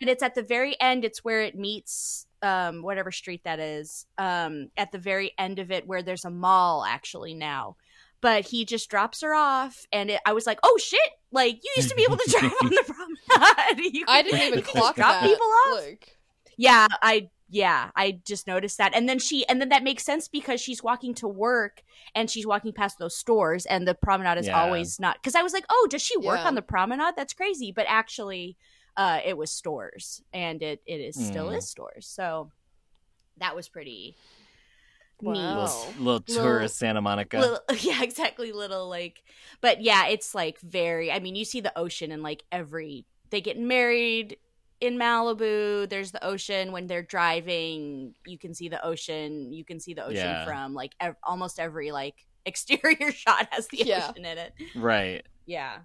And it's at the very end, it's where it meets um whatever street that is. Um at the very end of it where there's a mall actually now. But he just drops her off and it, I was like, "Oh shit. Like you used to be able to drive on the promenade." You I could- didn't even you clock just drop that. people off. Luke. Yeah, I yeah, I just noticed that. And then she and then that makes sense because she's walking to work and she's walking past those stores and the promenade is Yeah. always not cuz I was like, "Oh, does she work Yeah. on the promenade? That's crazy." But actually uh it was stores and it it is still Hmm. is stores. So that was pretty Wow. neat. little, little Little- tourist Santa Monica. Little, yeah, exactly. Little like, but yeah, it's like very. I mean, you see the ocean in like every. They get married in Malibu. There's the ocean when they're driving. You can see the ocean. You can see the ocean Yeah. from like ev- almost every like exterior shot has the Yeah. ocean in it. right. Yeah.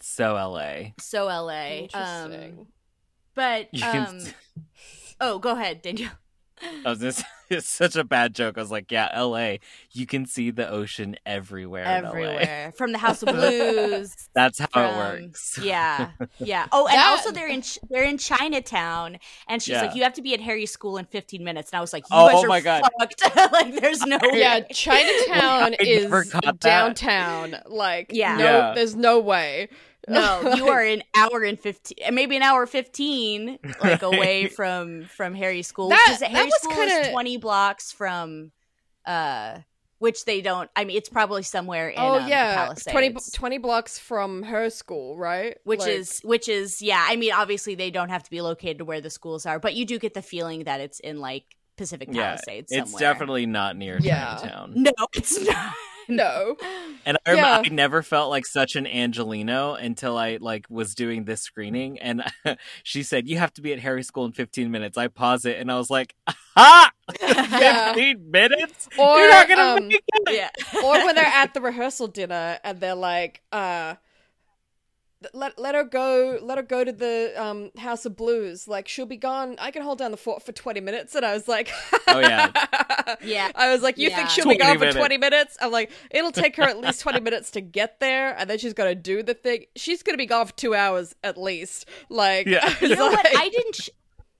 So LA. So LA. Um, Interesting. but um, oh, go ahead, Daniel. I was just, it's such a bad joke. I was like, yeah, LA. You can see the ocean everywhere. in LA. Everywhere from the House of Blues. That's how it works. Yeah, yeah. Oh, and That- also they're in Ch- they're in Chinatown, and she's Yeah. like, "You have to be at Harry's School in 15 minutes." And I was like, "You Oh, guys oh are my God. fucked. like, there's no way Yeah, way." Chinatown I is never that. downtown. Like, Yeah. no, Yeah. there's no way. No, you are an hour and 15, maybe an hour 15, like away from from Harry School. That- Because that Harry was School kinda- is 20 blocks from, uh, which they don't. I mean, it's probably somewhere in oh um, yeah, Palisades. 20, 20 blocks from her school, right? which Like- is which is yeah i mean obviously they don't have to be located to where the schools are but you do get the feeling that it's in like pacific Palisades. Yeah, it's somewhere. definitely not near Yeah. Chinatown. no it's not no. And I, remember, Yeah. I never felt like such an Angeleno until I like was doing this screening, and she said you have to be at Harry School in 15 minutes. I pause it, and I was like, "Ha! Yeah. 15 minutes? Or, You're not gonna um, make it." yeah or when they're at the rehearsal dinner and they're like, uh, let let her go, let her go to the um House of Blues. Like she'll be gone. I can hold down the fort for twenty minutes. And I was like, Oh, yeah. Yeah. I was like, you Yeah. think she'll be gone for twenty minutes? I'm like, it'll take her at least twenty minutes to get there, and then she's gonna do the thing. She's gonna be gone for two hours at least. Like, Yeah. I you was know what i didn't ch-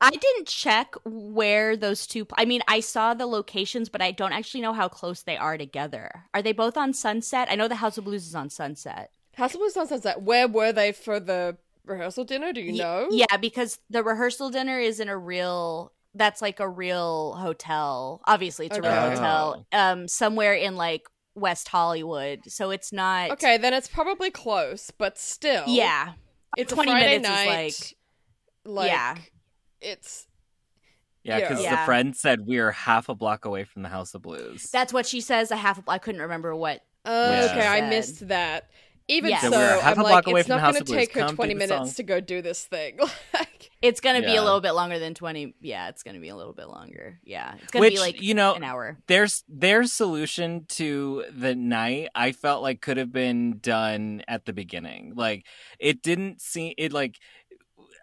I didn't check where those two. I mean, I saw the locations, but I don't actually know how close they are together. Are they both on Sunset? I know the House of Blues is on Sunset. House of Blues on Sunset. Where were they for the rehearsal dinner? Do you Ye- know? Yeah, because the rehearsal dinner is in a real that's like a real hotel. Obviously, it's a real Okay. hotel. Um somewhere in like West Hollywood. So it's not Okay, then it's probably close, but still. Yeah. It's 20 a Friday minutes is night. like- like Yeah. it's Yeah, because Yeah. the friend said we are half a block away from the House of Blues. That's what she says. I half I couldn't remember what Oh, Yeah. okay, I Said. missed that. Even Yeah. so, Yeah, we're half I'm a like, away it's from not going to take her Come 20 minutes to go do this thing. like, it's gonna be a little bit longer than twenty yeah, it's gonna be a little bit longer. Yeah. It's gonna Which be like you know, an hour. their their solution to the night I felt like could have been done at the beginning. Like it didn't seem it like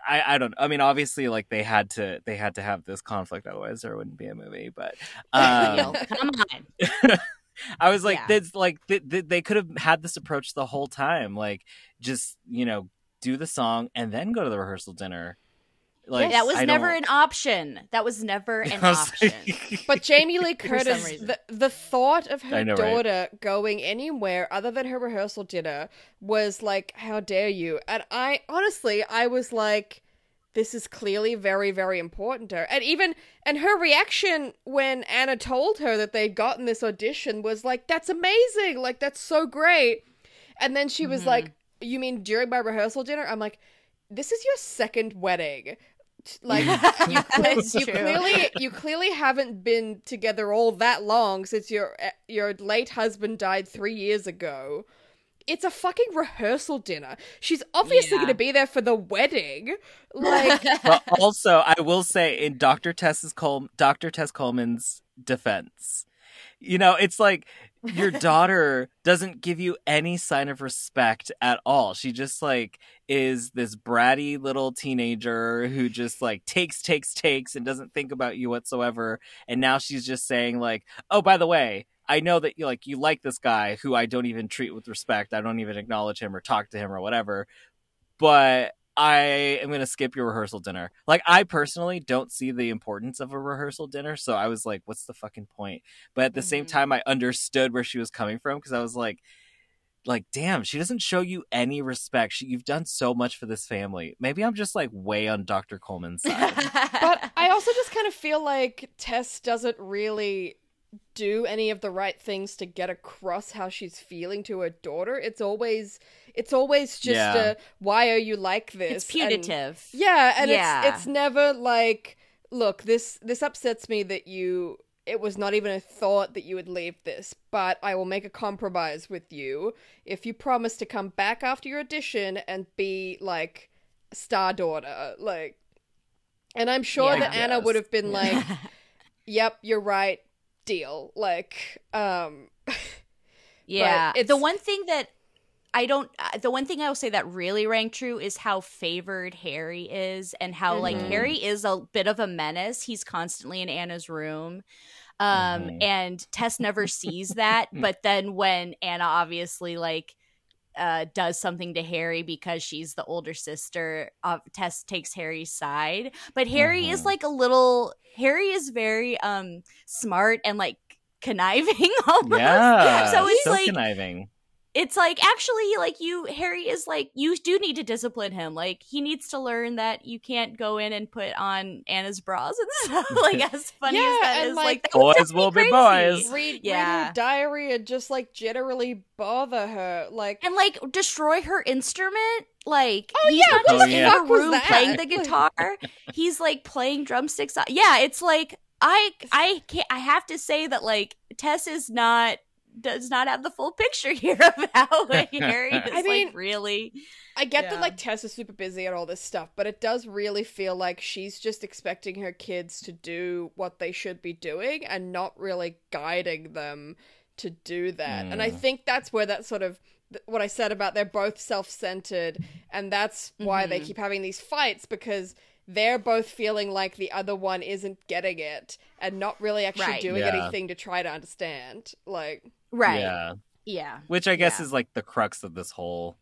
I, I don't I mean obviously like they had to they had to have this conflict otherwise there wouldn't be a movie but um, come on. I was like Yeah. that's like th- th- they could have had this approach the whole time like just you know do the song and then go to the rehearsal dinner like that was I never don't- an option. That was never an was option. like- but Jamie Lee Curtis, the, the thought of her I know, right? daughter going anywhere other than her rehearsal dinner was like, how dare you? And I honestly, I was like, this is clearly very, very important to her. And even, and her reaction when Anna told her that they'd gotten this audition was like, that's amazing. Like, that's so great. And then she was Mhm. like, you mean during my rehearsal dinner? I'm like, this is your second wedding. Like, you, cle- you clearly you clearly haven't been together all that long since your eh, your late husband died three years ago. It's a fucking rehearsal dinner. She's obviously Yeah. going to be there for the wedding. Like, but also, I will say, in Doctor Tess's Col- Doctor Tess Coleman's defense, you know, it's like your daughter doesn't give you any sign of respect at all. She just like is this bratty little teenager who just like takes, takes, takes, and doesn't think about you whatsoever. And now she's just saying like, "Oh, by the way." I know that you like you like this guy who I don't even treat with respect. I don't even acknowledge him or talk to him or whatever. But I am going to skip your rehearsal dinner. Like, I personally don't see the importance of a rehearsal dinner. So I was like, what's the fucking point? But at the same Mhm. time, I understood where she was coming from because I was like, like, damn, she doesn't show you any respect. She, you've done so much for this family. Maybe I'm just like way on Dr. Coleman's side. but I also just kind of feel like Tess doesn't really do any of the right things to get across how she's feeling to her daughter. It's always it's always just Yeah. a why are you like this? it's And- punitive. yeah, and Yeah. it's it's never like look, this this upsets me that you it was not even a thought that you would leave this, but I will make a compromise with you if you promise to come back after your audition and be like star daughter, like and I'm sure Yeah. that Anna would have been like, "Yep, you're right. Deal." Like, um, Yeah. it's- The one thing that I don't uh, the one thing I will say that really rang true is how favored Harry is and how like Mhm. Harry is a bit of a menace. He's constantly in Anna's room. Um Mhm. and Tess never sees that, but then when Anna obviously like uh, does something to Harry because she's the older sister. Uh, Tess takes Harry's side, but Harry is Mhm. like a little. Harry is very um smart and like conniving almost. yeah. So it's so like conniving. It's like actually like you Harry is like you do need to discipline him. Like he needs to learn that you can't go in and put on Anna's bras and stuff. like as funny Yeah, as that and, is, like, like, that would Boys drive me will be crazy. boys. read read Yeah. her diary and just like generally bother her, like. and like destroy her instrument. Like Oh, he's yeah, not what just the in fuck her room playing the guitar. he's like playing drumsticks. Yeah, it's like I I can't. I have to say that like Tess is not does not have the full picture here of how Harry is I mean, like really. I get Yeah. that like Tess is super busy and all this stuff, but it does really feel like she's just expecting her kids to do what they should be doing and not really guiding them to do that. And I Mm. think that's where that sort of what I said about they're both self-centered and that's why they Mhm. keep having these fights because they're both feeling like the other one isn't getting it and not really actually Right. doing Yeah. anything to try to understand. Like Right. Yeah. Yeah. Which I guess Yeah. is like the crux of this whole.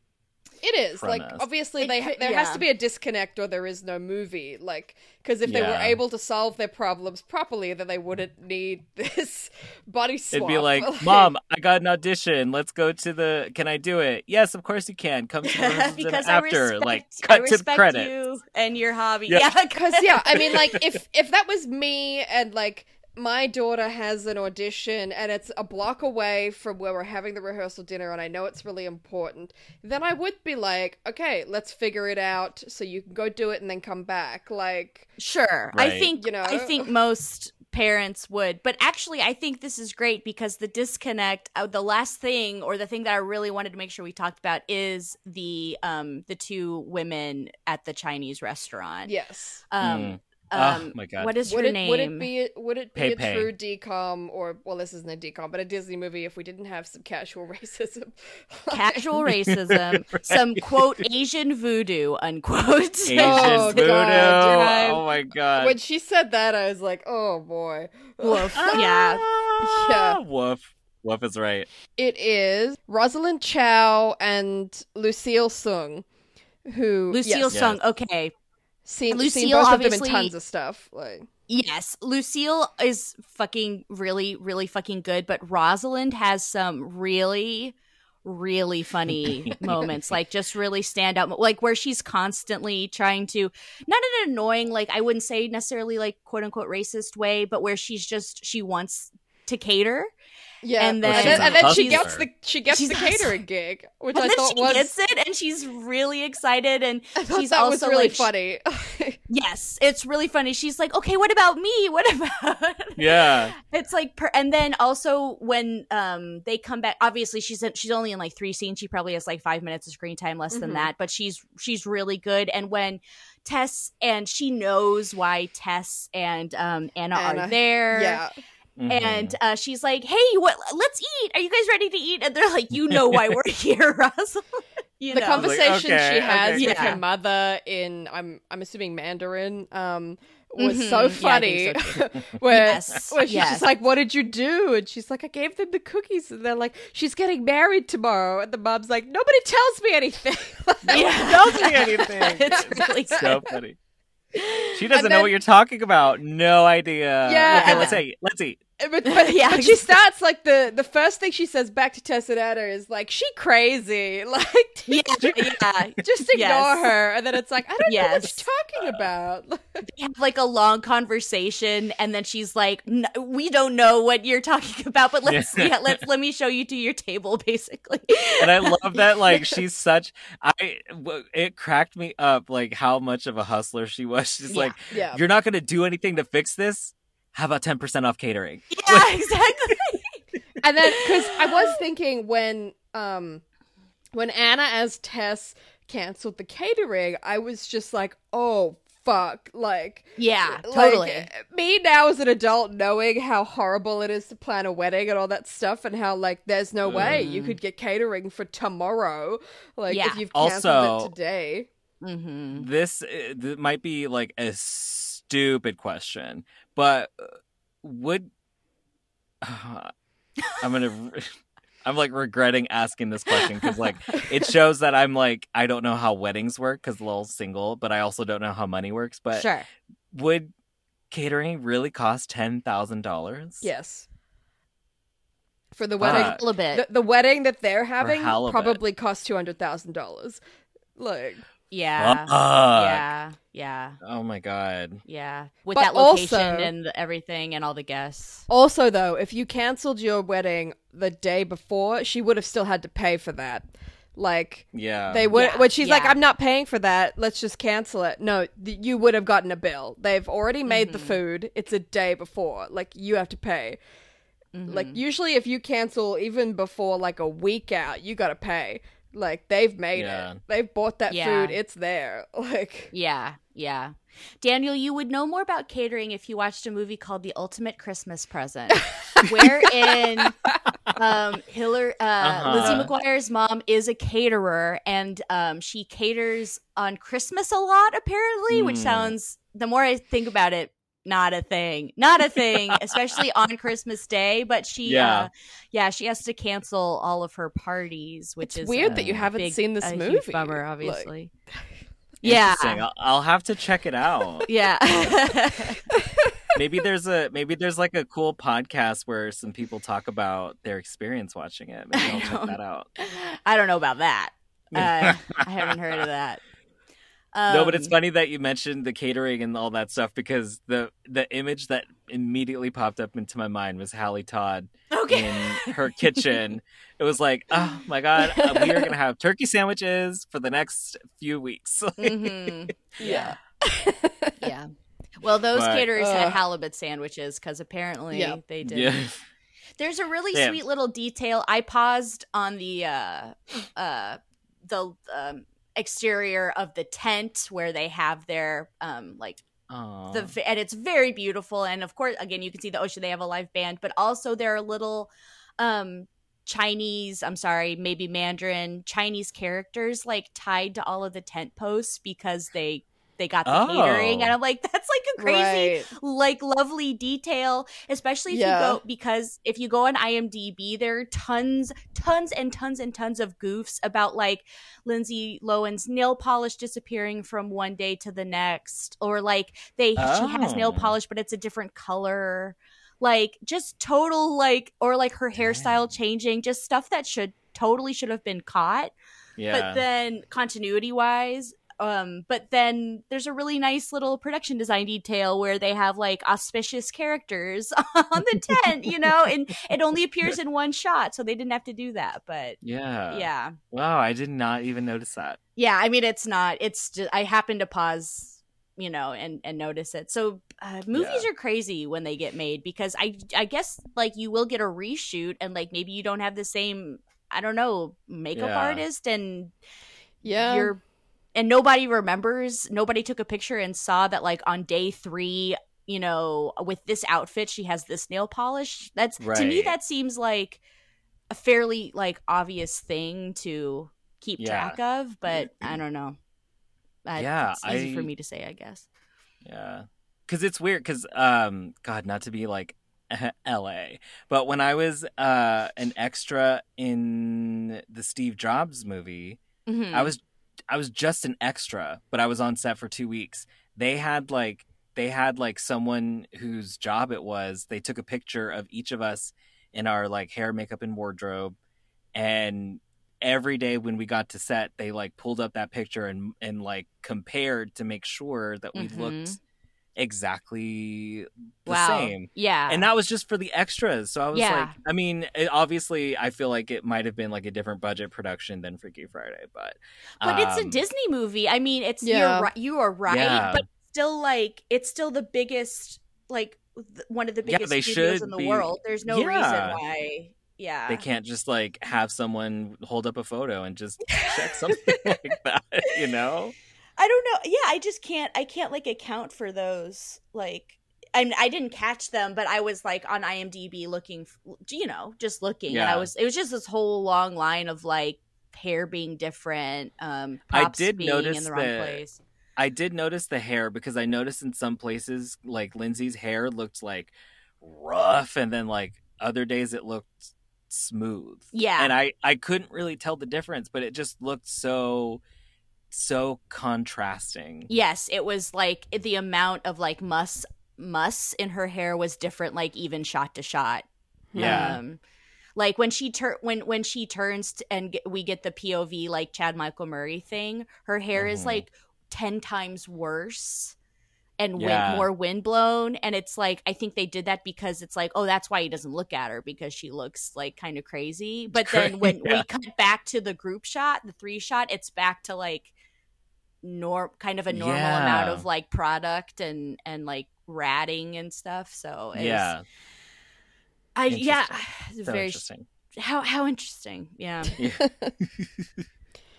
It is like obviously It they could- there has to be a disconnect or there is no movie. Like because if they were able to solve their problems properly, then they wouldn't need this body swap. It'd be like, Mom, I got an audition. Let's go to the. Can I do it? Yes, of course you can. Come to the rehearsal dinner because I after. respect, like, I cut to the respect you and your hobby. Yeah. Yeah, because yeah, I mean, like if if that was me and like my daughter has an audition and it's a block away from where we're having the rehearsal dinner and I know it's really important, then I would be like, okay, let's figure it out so you can go do it and then come back. Like, Sure. I think You know? I think most parents would. But actually I think this is great because the disconnect uh, the last thing or the thing that I really wanted to make sure we talked about is the um the two women at the Chinese restaurant. yes. Um Mm. Um oh my god. what is would her it name? would it be would it be a Pei-Pei. true DCOM or well this isn't a DCOM but a Disney movie if we didn't have some casual racism? Casual racism, Right. some quote Asian voodoo unquote. Asian Oh, voodoo. God, oh my god. when she said that, I was like, oh boy. Woof. yeah. Ah, Yeah. Woof. Woof is right. It is Rosalind Chao and Lucille Soong, who Lucille yes, Soong. Okay. Seen, seen Lucille both of them in obviously- tons of stuff. Like, Yes, Lucille is fucking really, really fucking good, but Rosalind has some really, really funny moments, like just really stand out, like where she's constantly trying to, not in an annoying, like I wouldn't say necessarily like quote unquote racist way, but where she's just she wants to cater, yeah, And and then- then, She's and then she gets the she gets She's the a hustler. catering gig, which and I then thought she was gets it, and she's really excited, and I thought she's that was really like, funny. yes, it's really funny. She's like, "Okay, what about me? What about?" Yeah. It's like, per- and then also when um they come back, obviously she's in, she's only in like three scenes. She probably has like five minutes of screen time, less than Mhm. that. But she's she's really good. And when Tess and she knows why Tess and um Anna, Anna, are there, yeah. Mhm. and uh, she's like, "Hey, what? Let's eat. Are you guys ready to eat?" And they're like, "You know why we're here, Russell." you the know, conversation okay, she has okay. with Yeah. her mother in I'm I'm assuming Mandarin um was Mhm. so funny think so where, Yes, where she's yes. just like what did you do and she's like I gave them the cookies and they're like she's getting married tomorrow and the mom's like nobody tells me anything Yeah. Tells me anything. it's really so funny. She doesn't And know what you're talking about. No idea. Yeah, Okay, let's then- eat. Let's eat. But, but, Yeah, but she starts like the the first thing she says back to Tessa is like she crazy like Yeah, yeah. just ignore Yes. her and then it's like I don't know what Yes. you're talking about They have like a long conversation, and then she's like, "N- "We don't know what you're talking about, but let's Yeah. yeah, let's let me show you to your table, basically." And I love that. Like she's such. I It cracked me up. Like how much of a hustler she was. She's Yeah. like, yeah you're not gonna do anything to fix this. How about ten percent off catering? yeah, exactly. and then because I was thinking when um when Anna as Tess canceled the catering, I was just like, oh fuck, like Yeah, like, totally. me now as an adult knowing how horrible it is to plan a wedding and all that stuff, and how like there's no way you Mhm. could get catering for tomorrow, like Yeah. if you've canceled Also- it today. hmm This uh, th- might be like a stupid question, but uh, would I'm gonna. I'm like regretting asking this question because like it shows that I'm like I don't know how weddings work because Lil's single, but I also don't know how money works. But sure. would catering really cost ten thousand dollars? Yes. For the wedding, Uh, A little bit. the, the wedding that they're having probably cost two hundred thousand dollars. Like, yeah. Fuck. Yeah. Yeah. Oh my god. Yeah. With But that location also- and everything and all the guests. Also, though, if you cancelled your wedding the day before, she would have still had to pay for that. Like Yeah. they would Yeah, when she's like, "I'm not paying for that. Let's just cancel it." No, th- you would have gotten a bill. They've already made the Mhm. food. It's a day before. Like you have to pay. Like Mhm. usually, if you cancel even before like a week out, you got to pay. Like they've made Yeah. it. They've bought that Yeah. food. It's there. Like Yeah, yeah. Daniel, you would know more about catering if you watched a movie called The Ultimate Christmas Present, wherein um, Hillary, uh, Uh-huh. Lizzie McGuire's mom is a caterer, and um, she caters on Christmas a lot, apparently, which Hmm. sounds. The more I think about it, not a thing, not a thing, especially on Christmas Day. But she, Yeah. uh, yeah, she has to cancel all of her parties, which It's is weird a that you haven't big- seen this movie, Bummer, like- obviously. yeah, I'll, I'll have to check it out. yeah. maybe there's a maybe there's like a cool podcast where some people talk about their experience watching it. Maybe I I'll check don't- that out. I don't know about that. Uh, I haven't heard of that. No, but it's Um, funny that you mentioned the catering and all that stuff because the the image that immediately popped up into my mind was Hallie Todd Okay. in her kitchen. It was like, oh my god, uh, we are gonna have turkey sandwiches for the next few weeks. Mhm. yeah. Yeah. Well, those But- caterers had halibut sandwiches because apparently Yeah. they did. yeah, There's a really Damn. sweet little detail. I paused on the uh, uh, the um, exterior of the tent where they have their um, like Aw. the and it's very beautiful and of course again you can see the ocean they have a live band but also there are little um chinese i'm sorry maybe mandarin chinese characters like tied to all of the tent posts because they they got the Oh. catering and oh. i'm like that's like a crazy Right. like lovely detail especially if Yeah. you go because if you go on imdb there are tons tons and tons and tons of goofs about like lindsay lohan's nail polish disappearing from one day to the next or like they she has nail Oh. polish but it's a different color like just total like or like her hairstyle Dang. changing just stuff that should totally should have been caught yeah. but then continuity wise um but then there's a really nice little production design detail where they have like auspicious characters on the tent you know and it only appears in one shot so they didn't have to do that but yeah. yeah Wow, I did not even notice that. yeah i mean it's not it's just i happened to pause you know and and notice it so uh, movies Yeah. are crazy when they get made because i i guess like you will get a reshoot and like maybe you don't have the same i don't know makeup Yeah. artist and Yeah. you're and nobody remembers nobody took a picture and saw that like on day three you know with this outfit she has this nail polish that's right. to me that seems like a fairly like obvious thing to keep Yeah. track of but i don't know I, Yeah, it's easy for me to say i guess Yeah. Cuz it's weird cuz um god not to be like LA, but when I was uh an extra in the Steve Jobs movie, Mhm. I was I was just an extra, but I was on set for 2 weeks. They had like they had like someone whose job it was. They took a picture of each of us in our like hair, makeup and wardrobe and every day when we got to set they like pulled up that picture and and like compared to make sure that we Mhm. looked exactly the wow. same. Yeah. And that was just for the extras. So i was Yeah. like i mean it, obviously i feel like it might have been like a different budget production than freaky friday but but it's a um, disney movie. I mean it's Yeah. you're right you are right Yeah. but still like it's still the biggest like th- one of the Yeah, biggest they studios should in the be- world. There's no Yeah. reason why. Yeah. They can't just like have someone hold up a photo and just check something like that you know I don't know. Yeah, I just can't. I can't like account for those. Like, I I didn't catch them, but I was like on IMDb looking, you know, just looking, and I was. It was just this whole long line of like hair being different. Um, I did being notice in the wrong that- place. I did notice the hair because I noticed in some places like Lindsay's hair looked like rough and then like other days it looked smooth. Yeah, And I I couldn't really tell the difference, but it just looked so so contrasting. yes, it was like the amount of like muss muss in her hair was different, like even shot to shot. Yeah. Um, like when she tur- when when she turns t- and get, we get the POV like Chad Michael Murray thing, her hair is Mhm. like 10 times worse and Yeah. wind, more windblown and it's like I think they did that because it's like oh that's why he doesn't look at her because she looks like kind of crazy. But then when Yeah. we cut back to the group shot, the three shot, it's back to like norm kind of a normal Yeah. amount of like product and and like ratting and stuff. So it's, yeah. I yeah, it's So very interesting. how how interesting. Yeah.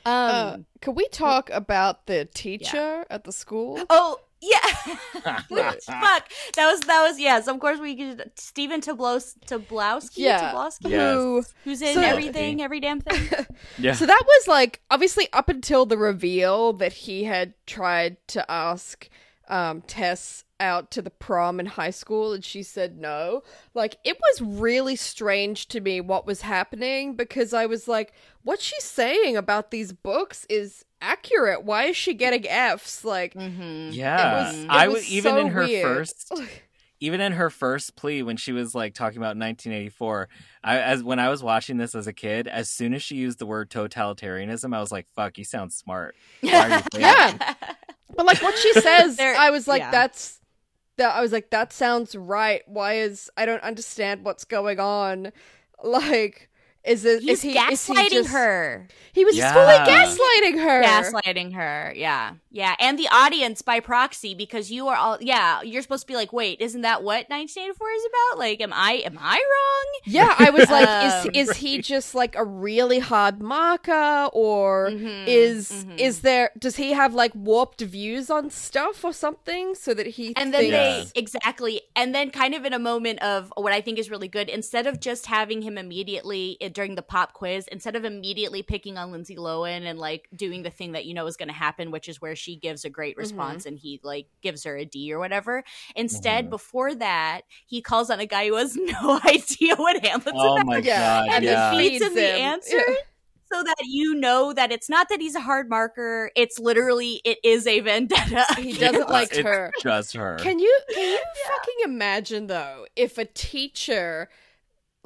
Uh, Um. could we talk about the teacher at the school? oh yeah. Fuck. That was that was yes. Of course we could Stephen Tablos Tobolowsky. Yeah. Tobolowsky. Yes. Who? Who's in So- everything, every damn thing. Yeah. So that was like obviously up until the reveal that he had tried to ask um, Tess out to the prom in high school and she said no. Like it was really strange to me what was happening because I was like, what she's saying about these books is accurate. Why is she getting Fs? Like mm-hmm. yeah. it was, it I was was even so in her weird. first even in her first plea when she was like talking about 1984 I, as when i was watching this as a kid as soon as she used the word totalitarianism i was like fuck you sound smart Why are you Yeah. But like what she says, There- I was like, yeah. that's that. I was like, that sounds right. Why is I don't understand what's going on? Like, is it He's is he gaslighting is he just, her. He was Yeah. fully gaslighting her. Gaslighting her. Yeah. Yeah. And the audience by proxy because you are all yeah, you're supposed to be like, wait, isn't that what 1984 is about? Like, am I am I wrong? Yeah, I was like, Um, is is he just like a really hard marker, or Mhm, is mhm. is there does he have like warped views on stuff or something so that he thinks. and then thinks they exactly and then kind of in a moment of what i think is really good instead of just having him immediately during the pop quiz instead of immediately picking on lindsay lohan and like doing the thing that you know is going to happen which is where she gives a great response and he like gives her a d or whatever instead Mhm. before that he calls on a guy who has no idea what hamlet's oh about. my god and yeah. he feeds him the him. answer so that you know that it's not that he's a hard marker it's literally it is a vendetta he doesn't like It's her. just her. Can you can you fucking imagine though if a teacher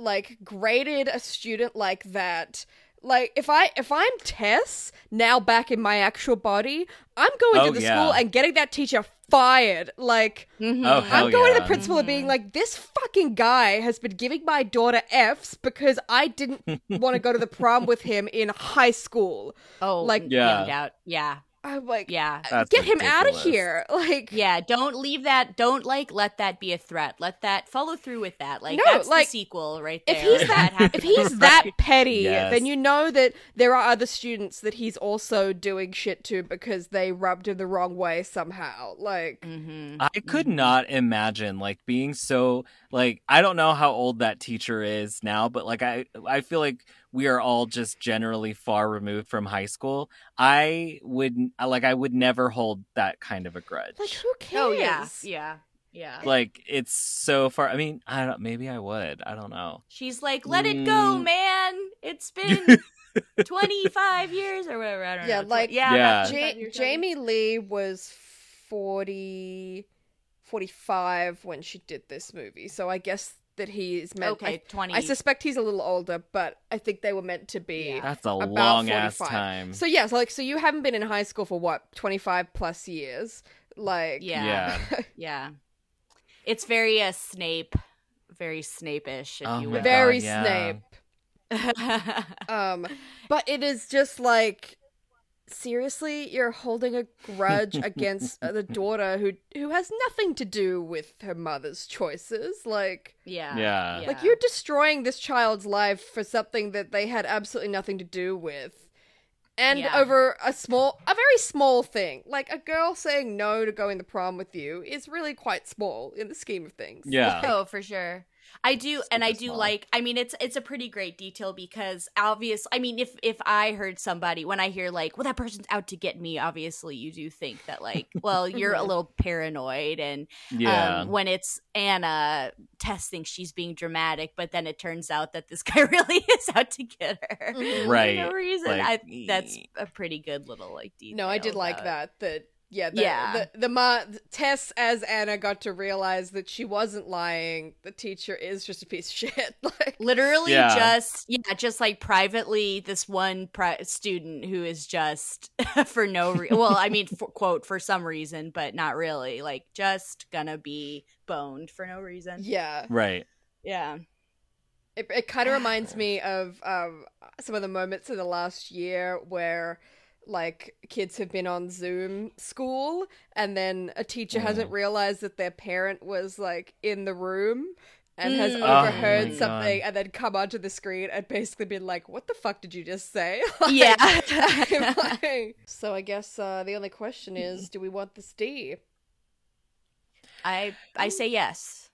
like graded a student like that? Like if I if I'm Tess now back in my actual body, I'm going Oh, to the yeah. school and getting that teacher fired. Like Mhm. Oh, I'm going to the principal and Mm-hmm. being like, this fucking guy has been giving my daughter Fs because I didn't want to go to the prom with him in high school. Oh, Like- like Yeah. yeah, doubt. Yeah, I'm like, Yeah. That's get him out of here. Like, Yeah, don't leave that. Don't like let that be a threat. Let that follow through with that. Like No, that's like, the sequel right there. if he's that, happened. if he's that petty, Yes. then you know that there are other students that he's also doing shit to because they rubbed him the wrong way somehow. Like, Mhm. I could Mhm. not imagine like being so like I don't know how old that teacher is now, but like I I feel like we are all just generally far removed from high school. I would like I would never hold that kind of a grudge. like who cares? Oh yeah, yeah, yeah. Like it's so far. I mean, I don't. Maybe I would. I don't know. She's like, let it go, Mm. man. It's been twenty five years or whatever. I don't Yeah, know. like- yeah, Yeah. Ja- Jamie Lee was 40, 45 when she did this movie, so I guess that he is meant. Okay, I, twenty. I suspect he's a little older, but I think they were meant to be. Yeah. That's a About long ass 45. time. So yeah, so like so you haven't been in high school for what twenty five plus years, like yeah, Yeah. yeah. It's very uh, Snape, very Snape-ish, if Oh you my will. very God, yeah. Snape. Um, but it is just like seriously, you're holding a grudge against uh, the daughter who who has nothing to do with her mother's choices. Like, yeah, Yeah. like you're destroying this child's life for something that they had absolutely nothing to do with. And Yeah. over a small, a very small thing, like a girl saying no to going the prom with you, is really quite small in the scheme of things. Yeah. Oh, for sure. I do, and I do small. like. I mean, it's it's a pretty great detail because obvious. I mean, if if I heard somebody when I hear like, well, that person's out to get me, obviously you do think that like, well, you're a little paranoid, and yeah. um, when it's Anna, Tess thinks she's being dramatic, but then it turns out that this guy really is out to get her. Right, for no reason. like, I, that's a pretty good little like detail. No, I did like that. That yeah, the, Yeah. The, the ma Tess as Anna got to realize that she wasn't lying. The teacher is just a piece of shit. like literally Yeah. just yeah just like privately this one pri- student who is just for no re- well i mean for, quote for some reason but not really like just gonna be boned for no reason yeah, right. yeah it, it kind of reminds me of um some of the moments in the last year where like kids have been on Zoom school and then a teacher Mm. hasn't realized that their parent was like in the room and has Mm. Oh overheard my something God. and then come onto the screen and basically been like, "What the fuck did you just say?" yeah Like- so I guess uh, the only question is, do we want this D? i i say yes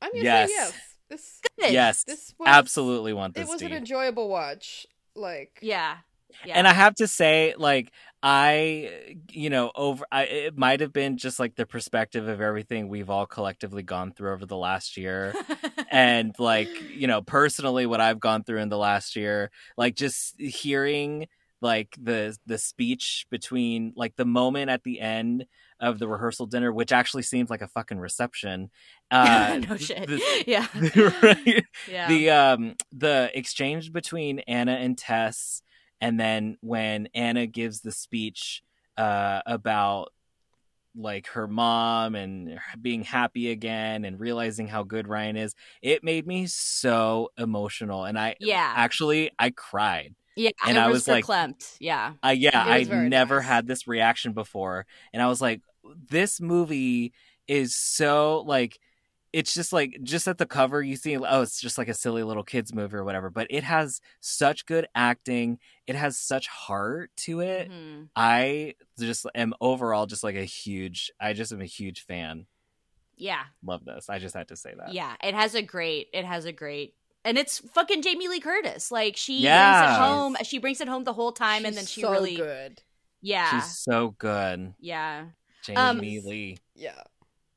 I'm gonna Yes. say yes. This Good. Yes. this was Absolutely want this. It was D. an enjoyable watch. Like yeah yeah. And I have to say, like, I, you know, over, I, it might have been just like the perspective of everything we've all collectively gone through over the last year. and like, you know, personally, what I've gone through in the last year, like just hearing like the the speech between like the moment at the end of the rehearsal dinner which actually seems like a fucking reception uh no shit. the- yeah. right? Yeah. The um the exchange between Anna and Tess and then when Anna gives the speech uh about like her mom and being happy again and realizing how good Ryan is it made me so emotional. And I yeah. actually I cried. Yeah and I was, like- verklempt. yeah. I yeah, I never nice. had this reaction before, and I was like, this movie is so like, it's just like just at the cover you see, oh, it's just like a silly little kids movie or whatever, but it has such good acting, it has such heart to it. Mhm. I just am overall just like a huge, I just am a huge fan. yeah Love this. I just had to say that. Yeah, it has a great. It has a great. And it's fucking Jamie Lee Curtis. Like she brings it home. She brings it home the whole time, and then she so really, good. yeah, She's so good, yeah, Jamie Um, Lee. Yeah.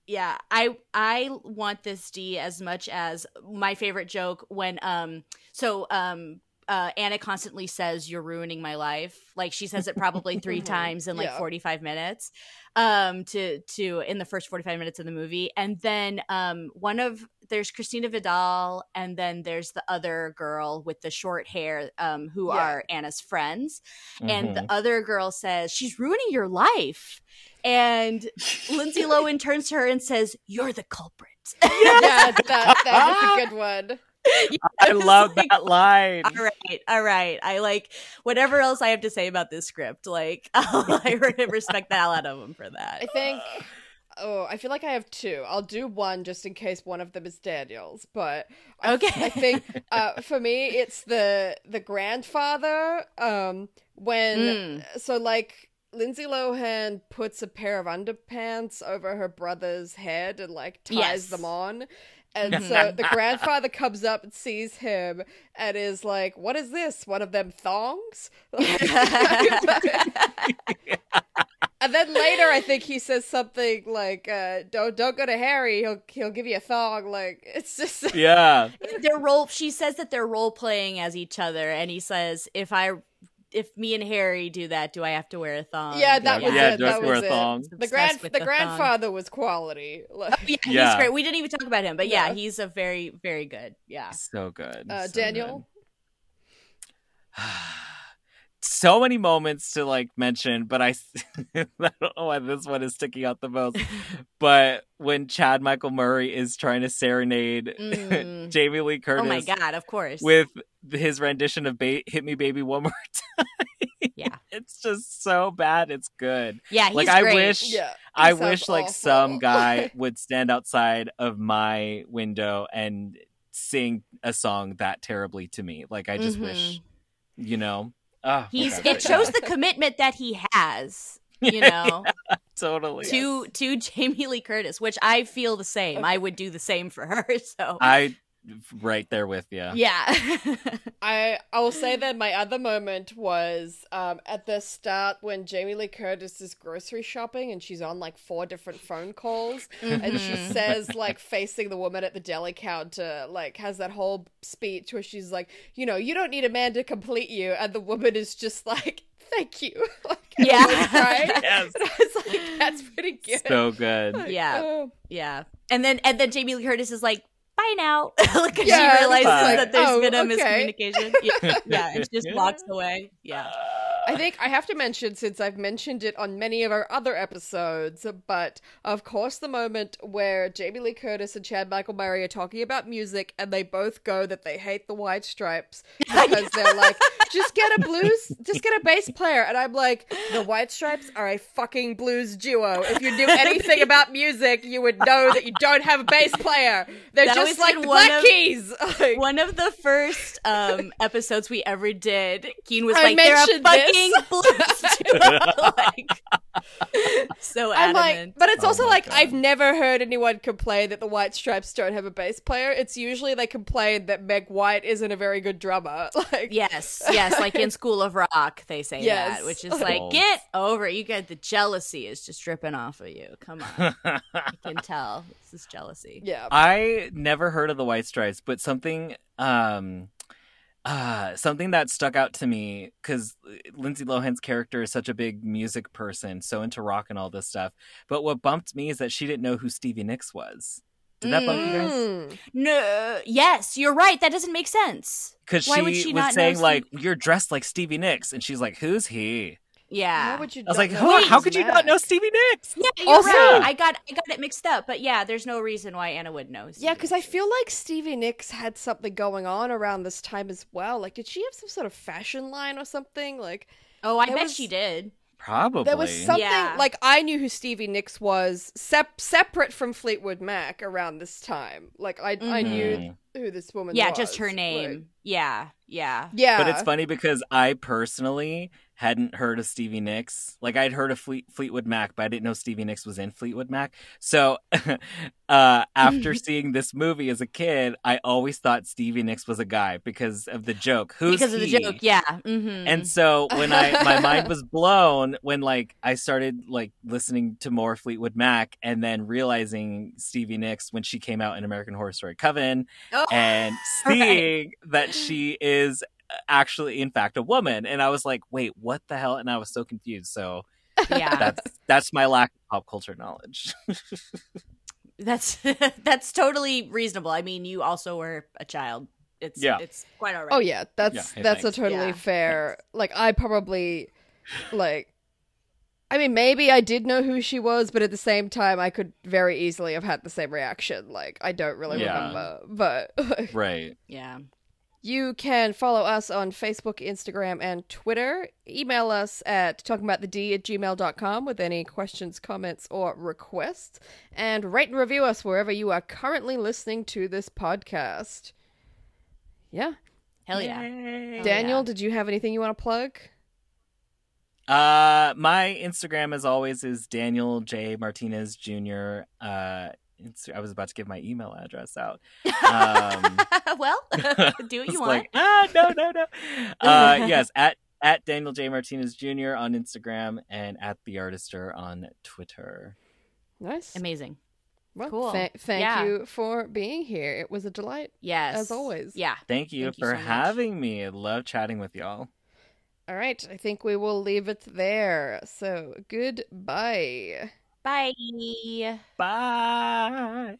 Yeah. I I want this D as much as my favorite joke when um so um uh Anna constantly says you're ruining my life. Like she says it probably three times in like Yeah. 45 minutes um to to in the first 45 minutes of the movie and then um one of there's Christina Vidal and then there's the other girl with the short hair um who Yeah. are Anna's friends and Mhm. the other girl says she's ruining your life and Lindsay Lohan turns to her and says you're the culprit yeah, that that was a good one. I love like, that line. All right, all right. I like whatever else I have to say about this script. Like, I respect the hell out of him for that. I think. Oh, I feel like I have two. I'll do one just in case one of them is Daniel's. But okay, I, I think uh, for me it's the the grandfather. Um, when mm. so like Lindsay Lohan puts a pair of underpants over her brother's head and like ties yes. them on. And so the grandfather comes up and sees him and is like, What is this? One of them thongs? and then later I think he says something like, uh, don't don't go to Harry, he'll he'll give you a thong. Like it's just Yeah. They're role she says that they're role playing as each other and he says, If I if me and Harry do that, do I have to wear a thong? Yeah, that yeah. was yeah, it. That was it. Thong. The grand the, the grandfather was quality. Oh, yeah, yeah, he's great. We didn't even talk about him, but yeah, yeah he's a very very good. Yeah, so good. Uh, so Daniel. Good. so many moments to like mention, but I, I don't know why this one is sticking out the most. but when Chad Michael Murray is trying to serenade mm. Jamie Lee Curtis, oh my god, of course, with his rendition of ba- "Hit Me, Baby, One More Time." Yeah, it's just so bad. It's good. Yeah, like I wish, yeah, I wish like some guy would stand outside of my window and sing a song that terribly to me. Like I just mm-hmm. wish, you know. Oh, He's. It shows the commitment that he has. You know, yeah, totally to yes. to Jamie Lee Curtis, which I feel the same. Okay. I would do the same for her. So I right there with you. Yeah. I I will say that my other moment was um, at the start when Jamie Lee Curtis is grocery shopping and she's on like four different phone calls mm-hmm. and she mm-hmm. says like facing the woman at the deli counter like has that whole speech where she's like, you know, you don't need a man to complete you and the woman is just like thank you. like, yeah. Right? yes. And I was like, that's pretty good. So good. Like, yeah. Oh. Yeah. And then and then Jamie Lee Curtis is like, bye now. Because yeah, she realizes like, that there's oh, been a okay. miscommunication. Yeah, yeah, and she just walks away. Yeah. I think I have to mention, since I've mentioned it on many of our other episodes, but of course, the moment where Jamie Lee Curtis and Chad Michael Murray are talking about music and they both go that they hate the White Stripes because they're like, just get a blues, just get a bass player. And I'm like, the White Stripes are a fucking blues duo. If you knew anything about music, you would know that you don't have a bass player. They're that just like the Black of, Keys. one of the first um, episodes we ever did, Keen was I like, they're a fucking like, so adamant. I'm like, but it's oh also like God. I've never heard anyone complain that the White Stripes don't have a bass player. It's usually they complain that Meg White isn't a very good drummer. Like yes, yes, like in School of Rock they say yes. that, which is like oh. get over it. You get the jealousy is just dripping off of you. Come on, I can tell this is jealousy. Yeah, I never heard of the White Stripes, but something um uh, something that stuck out to me because Lindsay Lohan's character is such a big music person, so into rock and all this stuff. But what bumped me is that she didn't know who Stevie Nicks was. Did that bump you guys? Mm. No. Yes, you're right. That doesn't make sense. Because she, she, was saying like, "You're dressed like Stevie Nicks," and she's like, "Who's he?" Yeah. How would you? I was like, how, how could you not know Stevie Nicks? Yeah, you're also, right. I got I got it mixed up, but yeah, there's no reason why Anna would know. Stevie yeah, because I feel like Stevie Nicks had something going on around this time as well. Like, did she have some sort of fashion line or something? Like, oh, I bet was... she did. Probably. There was something yeah. like I knew who Stevie Nicks was sep- separate from Fleetwood Mac around this time. Like I mm-hmm. I knew mm-hmm. who this woman was. yeah, was. just her name. Like, yeah. Yeah. Yeah. But it's funny because I personally hadn't heard of Stevie Nicks. Like I'd heard of Fleet, Fleetwood Mac, but I didn't know Stevie Nicks was in Fleetwood Mac. So uh, after seeing this movie as a kid, I always thought Stevie Nicks was a guy because of the joke. Who's because of he? the joke? Yeah. Mm-hmm. And so when I my mind was blown when like I started like listening to more Fleetwood Mac and then realizing Stevie Nicks when she came out in American Horror Story Coven oh, and seeing right. that she is actually in fact a woman and i was like wait what the hell and i was so confused so yeah that's that's my lack of pop culture knowledge that's that's totally reasonable i mean you also were a child it's yeah. it's quite all right oh yeah that's yeah, hey, that's thanks. a totally yeah, fair thanks. like i probably like I mean, maybe I did know who she was, but at the same time, I could very easily have had the same reaction. Like, I don't really Yeah. remember. But Right. Yeah. You can follow us on Facebook, Instagram, and Twitter. Email us at talkingaboutthed at gmail.com with any questions, comments, or requests. And rate and review us wherever you are currently listening to this podcast. Yeah. Hell yeah. Yay. Daniel, yeah. did you have anything you want to plug? Uh, my Instagram, as always, is Daniel J Martinez Jr. Uh, it's, I was about to give my email address out. Um, well, do what you want. like, ah, no, no, no. Uh, yes, at at Daniel J Martinez Jr. on Instagram and at the Artister on Twitter. Nice. Amazing. Well, Cool. tha- thank Yeah. you for being here. It was a delight. Yes. As always. Yeah. Thank you Thank you for so having me. I love chatting with y'all. All right. I think we will leave it there. So, goodbye. Bye. Bye.